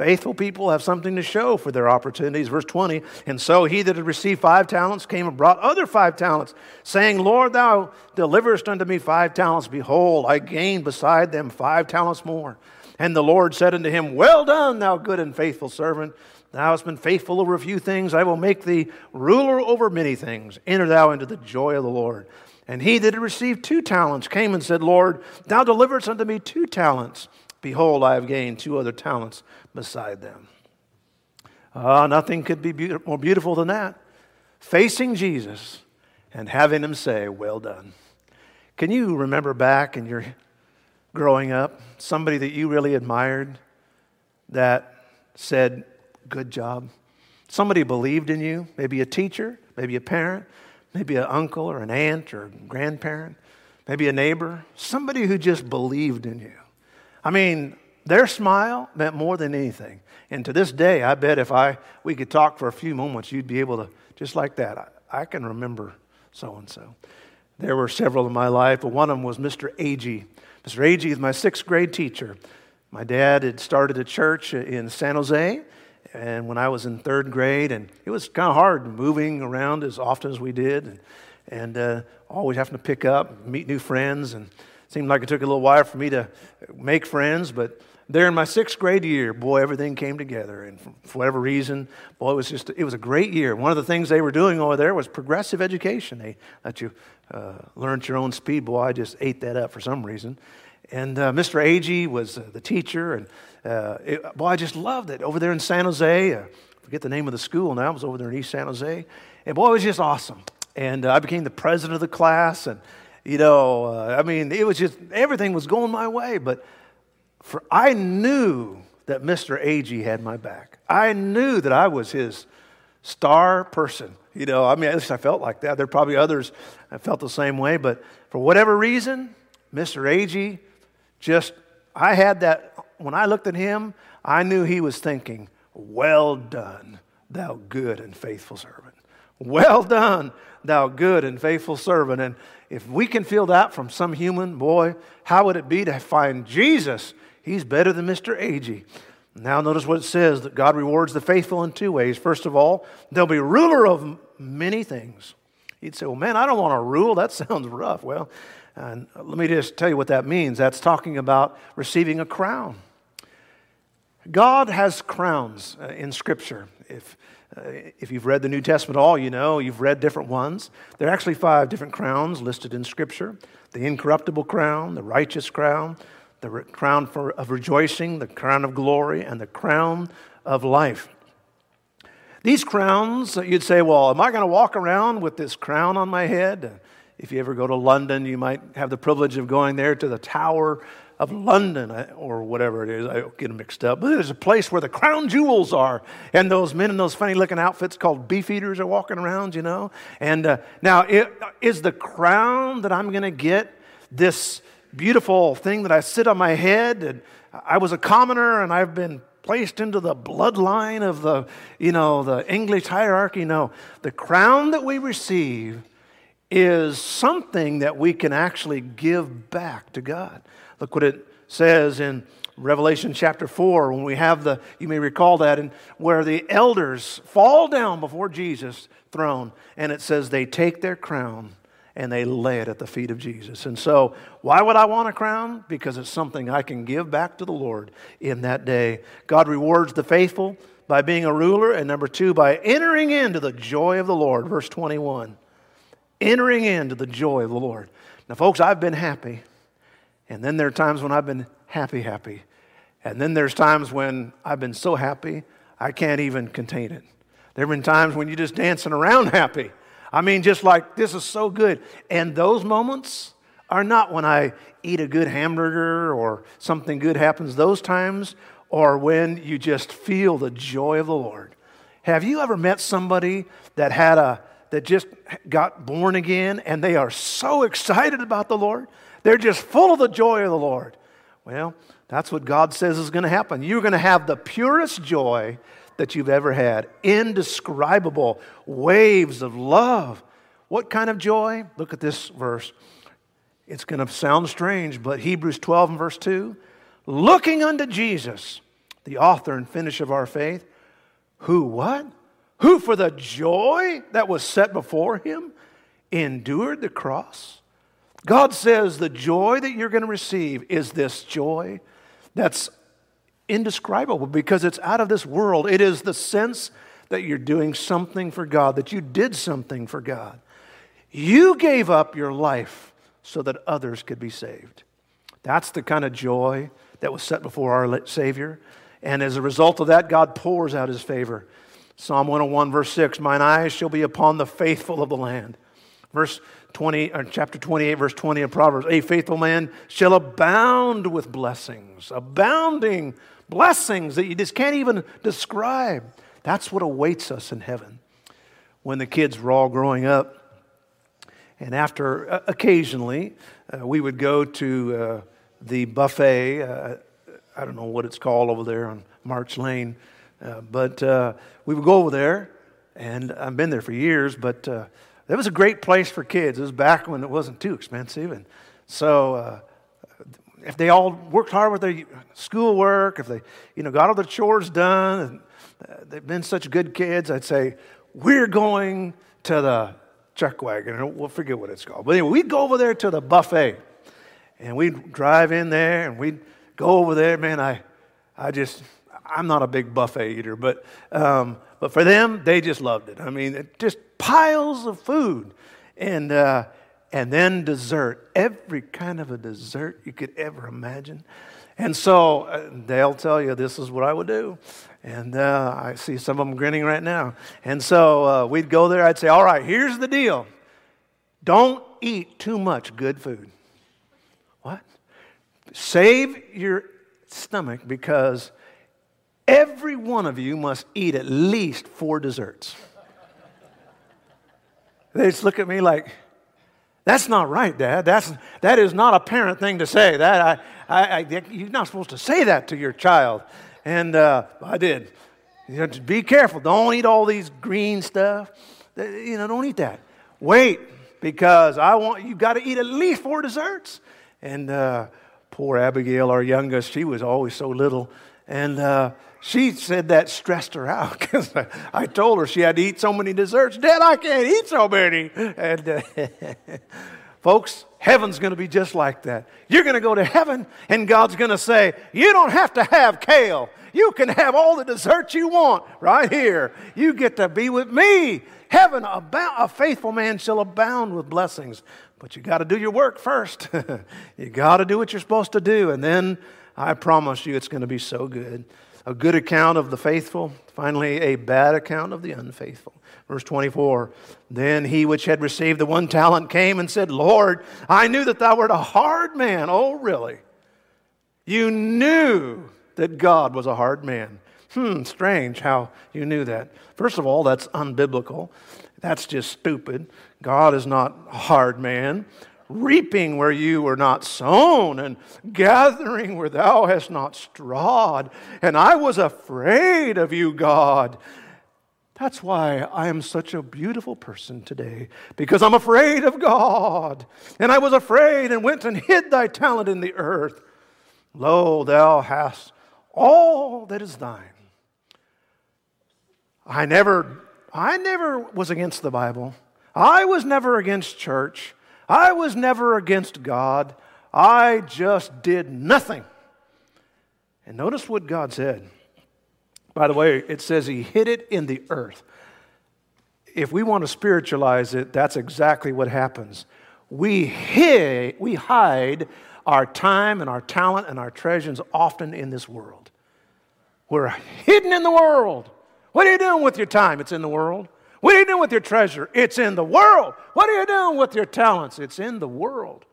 Faithful people have something to show for their opportunities. Verse 20, and so he that had received five talents came and brought other five talents, saying, Lord, thou deliverest unto me five talents. Behold, I gained beside them five talents more. And the Lord said unto him, Well done, thou good and faithful servant. Thou hast been faithful over a few things. I will make thee ruler over many things. Enter thou into the joy of the Lord. And he that had received two talents came and said, Lord, thou deliverest unto me two talents. Behold, I have gained two other talents beside them. Ah, nothing could be more beautiful than that. Facing Jesus and having him say, Well done. Can you remember back in your growing up? Somebody that you really admired that said, Good job? Somebody believed in you, maybe a teacher, maybe a parent, maybe an uncle or an aunt or a grandparent, maybe a neighbor, somebody who just believed in you. I mean, their smile meant more than anything. And to this day, I bet if I we could talk for a few moments, you'd be able to just like that. I, I can remember so and so. There were several in my life, but one of them was Mr. Agee. Mr. Agee is my sixth grade teacher. My dad had started a church in San Jose, and when I was in third grade, and it was kind of hard moving around as often as we did, and, and uh, always having to pick up, meet new friends, and seemed like it took a little while for me to make friends, but there in my sixth grade year, boy, everything came together. And for whatever reason, boy, it was just, it was a great year. One of the things they were doing over there was progressive education. They let you uh, learn at your own speed. Boy, I just ate that up for some reason. And uh, Mr. Agee was uh, the teacher. And uh, it, boy, I just loved it. Over there in San Jose, uh, I forget the name of the school now, I was over there in East San Jose. And boy, it was just awesome. And uh, I became the president of the class. And, you know, I mean, it was just, everything was going my way. But for I knew that Mr. Agee had my back. I knew that I was his star person. You know, I mean, at least I felt like that. There are probably others that felt the same way. But for whatever reason, Mr. Agee just, I had that, when I looked at him, I knew he was thinking, Well done, thou good and faithful servant. Well done, thou good and faithful servant. And if we can feel that from some human, boy, how would it be to find Jesus? He's better than Mr. Agee. Now, notice what it says that God rewards the faithful in two ways. First of all, they'll be ruler of many things. You'd say, Well, man, I don't want to rule. That sounds rough. Well, and let me just tell you what that means. That's talking about receiving a crown. God has crowns uh, in Scripture. If, uh, if you've read the New Testament at all, you know you've read different ones. There are actually five different crowns listed in Scripture the incorruptible crown, the righteous crown, the re- crown for, of rejoicing, the crown of glory, and the crown of life. These crowns, you'd say, well, am I going to walk around with this crown on my head? If you ever go to London, you might have the privilege of going there to the Tower of London or whatever it is. I get them mixed up. But there's a place where the crown jewels are. And those men in those funny looking outfits called beefeaters are walking around, you know. And uh, now, it, is the crown that I'm going to get this beautiful thing that I sit on my head? And I was a commoner and I've been placed into the bloodline of the, you know, the English hierarchy. No, the crown that we receive is something that we can actually give back to God. Look what it says in Revelation chapter 4 when we have the, you may recall that, and where the elders fall down before Jesus' throne, and it says they take their crown and they lay it at the feet of Jesus. And so, why would I want a crown? Because it's something I can give back to the Lord in that day. God rewards the faithful by being a ruler, and number two, by entering into the joy of the Lord. Verse 21 entering into the joy of the Lord. Now, folks, I've been happy. And then there are times when I've been happy, happy. And then there's times when I've been so happy, I can't even contain it. There have been times when you're just dancing around happy. I mean, just like, this is so good. And those moments are not when I eat a good hamburger or something good happens. Those times are when you just feel the joy of the Lord. Have you ever met somebody that had a that just got born again and they are so excited about the Lord. They're just full of the joy of the Lord. Well, that's what God says is going to happen. You're going to have the purest joy that you've ever had, indescribable waves of love. What kind of joy? Look at this verse. It's going to sound strange, but Hebrews 12 and verse 2 looking unto Jesus, the author and finish of our faith, who what? who for the joy that was set before him endured the cross. God says the joy that you're going to receive is this joy that's indescribable because it's out of this world. It is the sense that you're doing something for God, that you did something for God. You gave up your life so that others could be saved. That's the kind of joy that was set before our Savior. And as a result of that, God pours out his favor. Psalm 101, verse 6 Mine eyes shall be upon the faithful of the land, Verse 20, or chapter 28, verse 20 of Proverbs A faithful man shall abound with blessings, abounding blessings that you just can't even describe. That's what awaits us in heaven. When the kids were all growing up, and after uh, occasionally, uh, we would go to uh, the buffet. Uh, I don't know what it's called over there on March Lane, uh, but uh, we would go over there, and I've been there for years, but it was a great place for kids. It was back when it wasn't too expensive. And so if they all worked hard with their schoolwork, if they, you know, got all their chores done, and they've been such good kids, I'd say, we're going to the chuck wagon. We'll forget what it's called. But anyway, we'd go over there to the buffet. And we'd drive in there and we'd go over there. Man, I, I just, I'm not a big buffet eater, but, um, but for them, they just loved it. I mean, just piles of food. And, uh, and then dessert, every kind of a dessert you could ever imagine. And so uh, they'll tell you this is what I would do. And uh, I see some of them grinning right now. And so uh, we'd go there. I'd say, All right, here's the deal don't eat too much good food. What? Save your stomach because every one of you must eat at least four desserts. They just look at me like, that's not right, Dad. That's, that is not a parent thing to say. That I, I, I you're not supposed to say that to your child. And uh, I did. You know, be careful. Don't eat all these green stuff. You know, don't eat that. Wait, because I want you got to eat at least four desserts. And uh, poor Abigail, our youngest, she was always so little. And uh, she said that stressed her out because I told her she had to eat so many desserts. Dad, I can't eat so many. And uh, folks, heaven's going to be just like that. You're going to go to heaven, and God's going to say, You don't have to have kale. You can have all the desserts you want right here. You get to be with me. Heaven, about a faithful man shall abound with blessings. But you got to do your work first. you got to do what you're supposed to do. And then I promise you it's going to be so good. A good account of the faithful, finally, a bad account of the unfaithful. Verse 24 Then he which had received the one talent came and said, Lord, I knew that thou wert a hard man. Oh, really? You knew that God was a hard man. Hmm, strange how you knew that. First of all, that's unbiblical. That's just stupid. God is not a hard man. Reaping where you were not sown, and gathering where thou hast not strawed. And I was afraid of you, God. That's why I am such a beautiful person today, because I'm afraid of God. And I was afraid and went and hid thy talent in the earth. Lo, thou hast all that is thine. I never I never was against the Bible. I was never against church. I was never against God. I just did nothing. And notice what God said. By the way, it says he hid it in the earth. If we want to spiritualize it, that's exactly what happens. We, hid, we hide our time and our talent and our treasures often in this world. We're hidden in the world. What are you doing with your time? It's in the world. What are you doing with your treasure? It's in the world. What are you doing with your talents? It's in the world.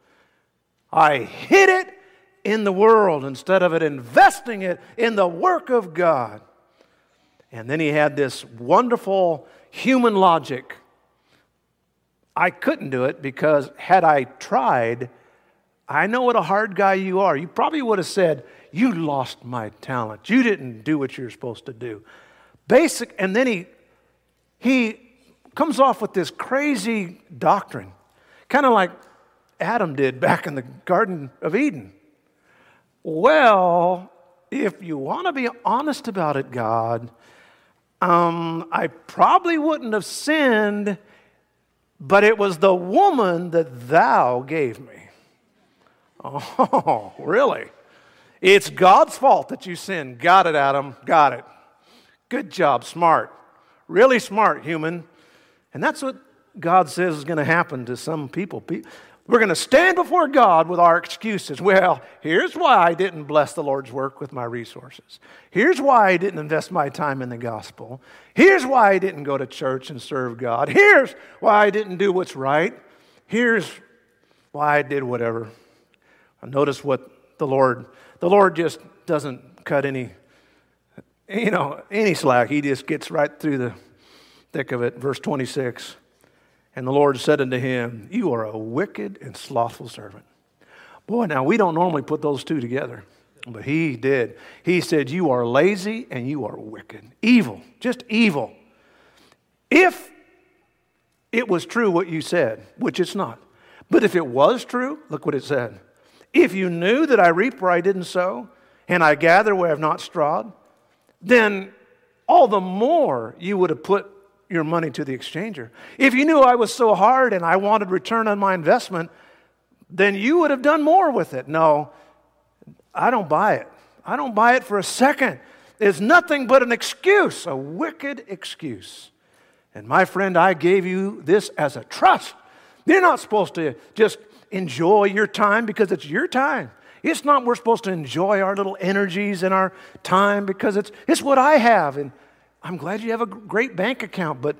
I hid it in the world instead of it investing it in the work of God. And then he had this wonderful human logic. I couldn't do it because had I tried, I know what a hard guy you are. You probably would have said, You lost my talent. You didn't do what you're supposed to do. Basic, and then he, he comes off with this crazy doctrine, kind of like Adam did back in the Garden of Eden. Well, if you want to be honest about it, God, um, I probably wouldn't have sinned, but it was the woman that thou gave me. Oh, really? It's God's fault that you sinned. Got it, Adam. Got it. Good job, smart. Really smart, human. And that's what God says is going to happen to some people. We're going to stand before God with our excuses. Well, here's why I didn't bless the Lord's work with my resources. Here's why I didn't invest my time in the gospel. Here's why I didn't go to church and serve God. Here's why I didn't do what's right. here's why I did whatever. Notice what the Lord, the Lord just doesn't cut any, you know, any slack. He just gets right through the thick of it. Verse 26. And the Lord said unto him, You are a wicked and slothful servant. Boy, now we don't normally put those two together, but he did. He said, You are lazy and you are wicked. Evil, just evil. If it was true what you said, which it's not, but if it was true, look what it said. If you knew that I reap where I didn't sow, and I gather where I have not strawed, then all the more you would have put your money to the exchanger. If you knew I was so hard and I wanted return on my investment, then you would have done more with it. No, I don't buy it. I don't buy it for a second. It's nothing but an excuse, a wicked excuse. And my friend, I gave you this as a trust. You're not supposed to just enjoy your time because it's your time. It's not we're supposed to enjoy our little energies and our time because it's, it's what I have. And I'm glad you have a great bank account, but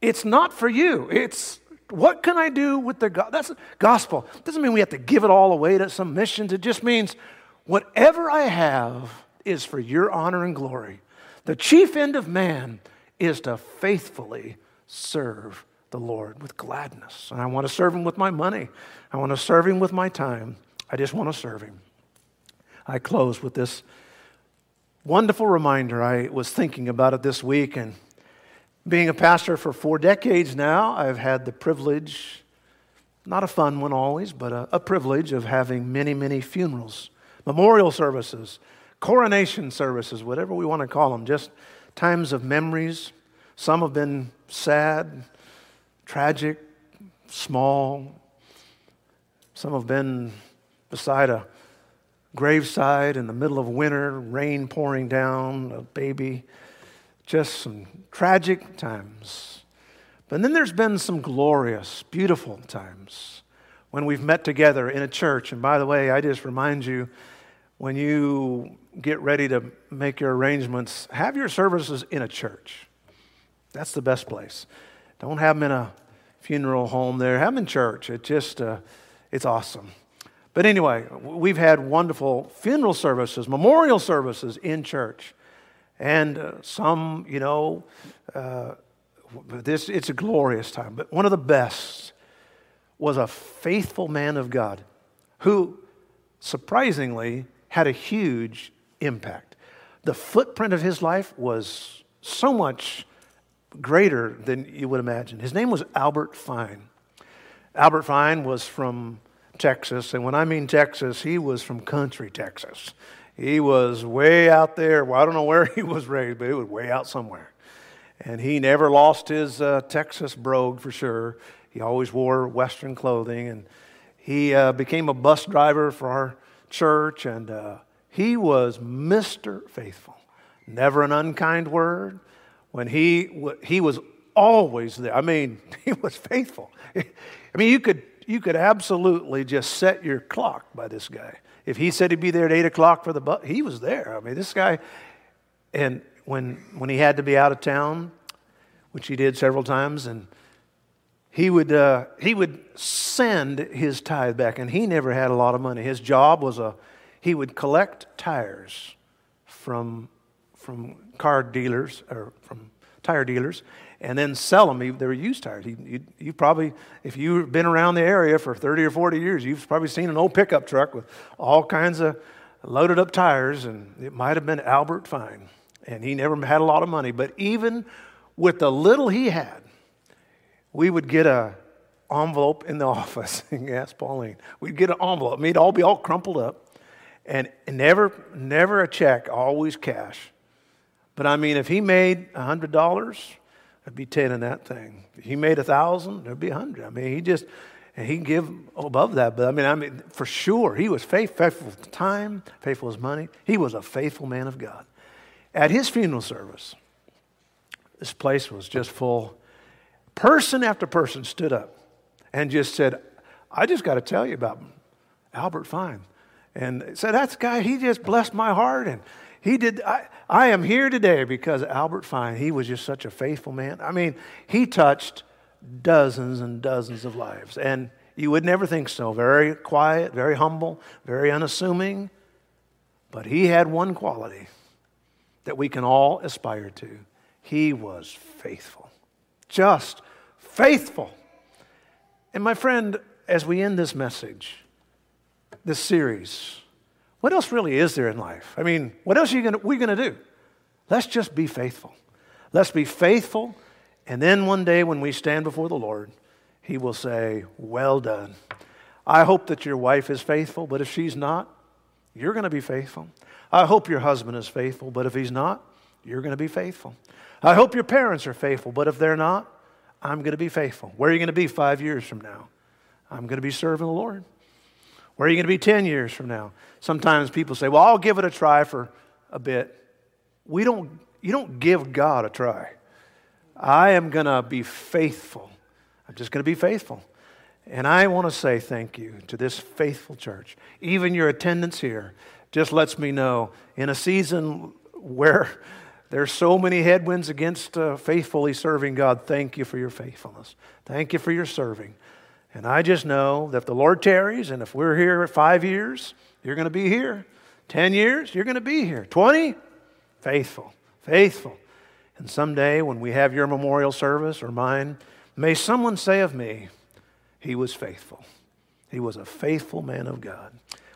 it's not for you. It's what can I do with the gospel? That's gospel. Doesn't mean we have to give it all away to some missions. It just means whatever I have is for your honor and glory. The chief end of man is to faithfully serve the Lord with gladness. And I want to serve him with my money. I want to serve him with my time. I just want to serve him. I close with this wonderful reminder. I was thinking about it this week, and being a pastor for four decades now, I've had the privilege, not a fun one always, but a, a privilege of having many, many funerals, memorial services, coronation services, whatever we want to call them, just times of memories. Some have been sad, tragic, small. Some have been beside a graveside in the middle of winter, rain pouring down, a baby. Just some tragic times. But then there's been some glorious, beautiful times when we've met together in a church. And by the way, I just remind you when you get ready to make your arrangements, have your services in a church. That's the best place. Don't have them in a funeral home there. Have them in church. It just, uh, it's awesome. But anyway, we've had wonderful funeral services, memorial services in church. And uh, some, you know, uh, this, it's a glorious time. But one of the best was a faithful man of God who, surprisingly, had a huge impact. The footprint of his life was so much greater than you would imagine. His name was Albert Fine. Albert Fine was from Texas, and when I mean Texas, he was from country Texas. He was way out there. Well, I don't know where he was raised, but it was way out somewhere. And he never lost his uh, Texas brogue for sure. He always wore Western clothing, and he uh, became a bus driver for our church, and uh, he was Mr. Faithful. Never an unkind word. When he, he was always there. I mean, he was faithful. I mean, you could you could absolutely just set your clock by this guy. If he said he'd be there at 8 o'clock for the bus, he was there. I mean, this guy, and when, when he had to be out of town, which he did several times, and he would, uh, he would send his tithe back, and he never had a lot of money. His job was a, he would collect tires from, from car dealers, or from tire dealers, and then sell them. They were used tires. You, you, probably, if you've been around the area for 30 or 40 years, you've probably seen an old pickup truck with all kinds of loaded up tires, and it might have been Albert Fine. And he never had a lot of money, but even with the little he had, we would get a envelope in the office. yes, Pauline. We'd get an envelope. It'd all be all crumpled up, and never, never a check, always cash. But I mean, if he made a hundred dollars There'd be 10 in that thing. If he made a thousand, there'd be a hundred. I mean, he just, he give above that. But I mean, I mean, for sure, he was faith, faithful to time, faithful to money. He was a faithful man of God. At his funeral service, this place was just full. Person after person stood up and just said, I just got to tell you about Albert Fine. And said, That's guy, he just blessed my heart. And he did, I, I am here today because Albert Fine, he was just such a faithful man. I mean, he touched dozens and dozens of lives. And you would never think so. Very quiet, very humble, very unassuming. But he had one quality that we can all aspire to he was faithful. Just faithful. And my friend, as we end this message, this series, what else really is there in life? I mean, what else are you gonna, we going to do? Let's just be faithful. Let's be faithful. And then one day when we stand before the Lord, He will say, Well done. I hope that your wife is faithful, but if she's not, you're going to be faithful. I hope your husband is faithful, but if he's not, you're going to be faithful. I hope your parents are faithful, but if they're not, I'm going to be faithful. Where are you going to be five years from now? I'm going to be serving the Lord. Where are you going to be 10 years from now? Sometimes people say, Well, I'll give it a try for a bit. We don't, you don't give God a try. I am going to be faithful. I'm just going to be faithful. And I want to say thank you to this faithful church. Even your attendance here just lets me know in a season where there's so many headwinds against uh, faithfully serving God, thank you for your faithfulness. Thank you for your serving. And I just know that the Lord tarries, and if we're here five years, you're going to be here. Ten years, you're going to be here. Twenty, faithful, faithful. And someday when we have your memorial service or mine, may someone say of me, he was faithful. He was a faithful man of God.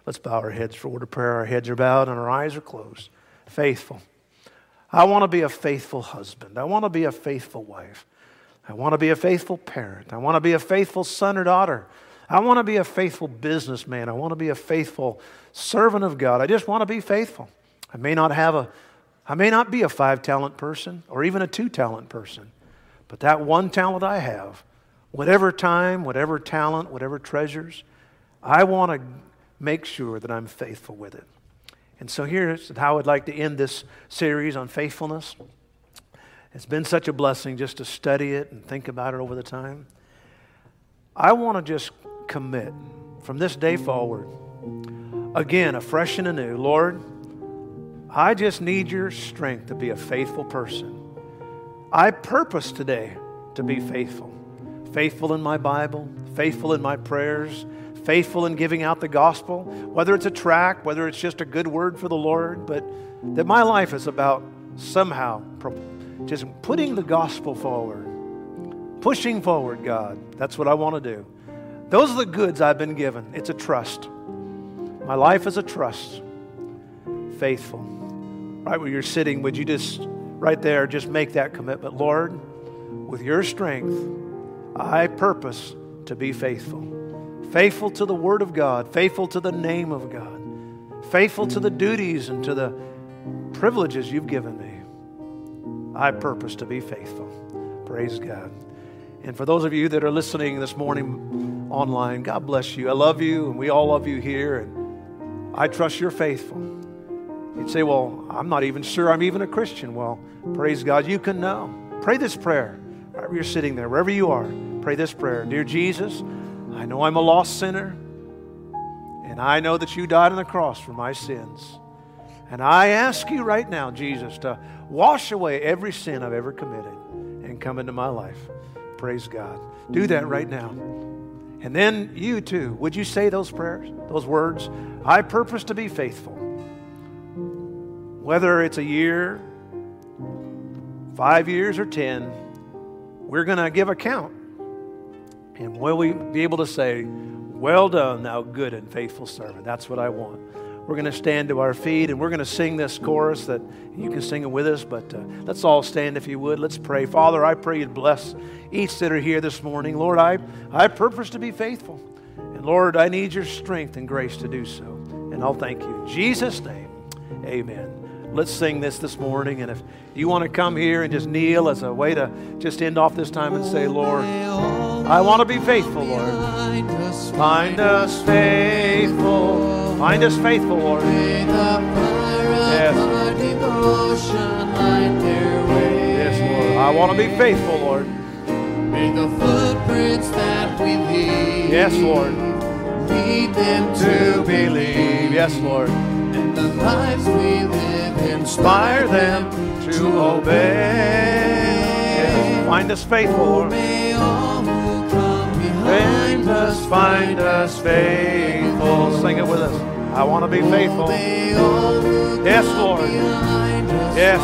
Let's bow our heads for word of prayer. Our heads are bowed and our eyes are closed. Faithful. I want to be a faithful husband. I want to be a faithful wife. I want to be a faithful parent. I want to be a faithful son or daughter. I want to be a faithful businessman. I want to be a faithful servant of God. I just want to be faithful. I may not have a I may not be a five talent person or even a two talent person, but that one talent I have, whatever time, whatever talent, whatever treasures, I want to make sure that I'm faithful with it. And so here's how I'd like to end this series on faithfulness. It's been such a blessing just to study it and think about it over the time. I want to just commit from this day forward, again, afresh and anew. Lord, I just need your strength to be a faithful person. I purpose today to be faithful. Faithful in my Bible, faithful in my prayers, faithful in giving out the gospel, whether it's a track, whether it's just a good word for the Lord, but that my life is about somehow just putting the gospel forward, pushing forward, God. That's what I want to do. Those are the goods I've been given. It's a trust. My life is a trust. Faithful. Right where you're sitting, would you just, right there, just make that commitment? Lord, with your strength, I purpose to be faithful faithful to the Word of God, faithful to the name of God, faithful to the duties and to the privileges you've given me. I purpose to be faithful. Praise God. And for those of you that are listening this morning online, God bless you. I love you, and we all love you here, and I trust you're faithful. You'd say, Well, I'm not even sure I'm even a Christian. Well, praise God, you can know. Pray this prayer. Wherever you're sitting there, wherever you are, pray this prayer. Dear Jesus, I know I'm a lost sinner, and I know that you died on the cross for my sins. And I ask you right now, Jesus, to wash away every sin I've ever committed and come into my life. Praise God. Do that right now. And then you too, would you say those prayers, those words? I purpose to be faithful. Whether it's a year, five years, or ten, we're going to give account and will we be able to say, Well done, thou good and faithful servant? That's what I want. We're going to stand to our feet and we're going to sing this chorus that you can sing it with us, but uh, let's all stand if you would. Let's pray. Father, I pray you'd bless each that are here this morning. Lord, I, I purpose to be faithful. And Lord, I need your strength and grace to do so. And I'll thank you. In Jesus' name, amen. Let's sing this this morning. And if you want to come here and just kneel as a way to just end off this time and say, Lord, I want to be faithful, Lord. Find us faithful. Find us faithful, Lord. Yes. Yes, Lord. I want to be faithful, Lord. May the footprints that we leave. Yes, Lord. Lead them To believe. Yes, Lord. And the lives we live Inspire them to obey. Yes. Find us faithful, Lord. May all who come behind Find us, find us faithful. Sing it with us. I want to be faithful. Yes, Lord. Yes.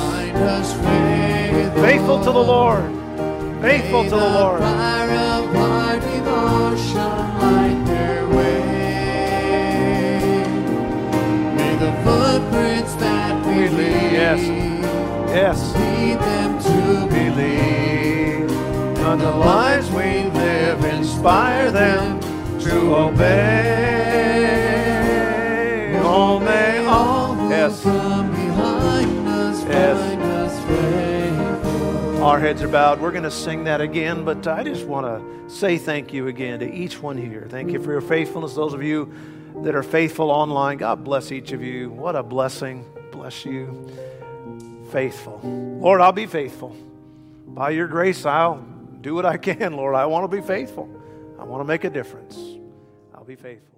faithful. To the Lord. Faithful to the Lord. Yes. Yes. lead them to Believe. And the lives we live inspire them to obey. Oh, may all Yes. come behind us Yes. find us faithful. Our heads are bowed. We're going to sing that again, but I just want to say thank you again to each one here. Thank you for your faithfulness. Those of you that are faithful online, God bless each of you. What a blessing. Bless you. Faithful. Lord, I'll be faithful. By your grace, I'll do what I can, Lord. I want to be faithful. I want to make a difference. I'll be faithful.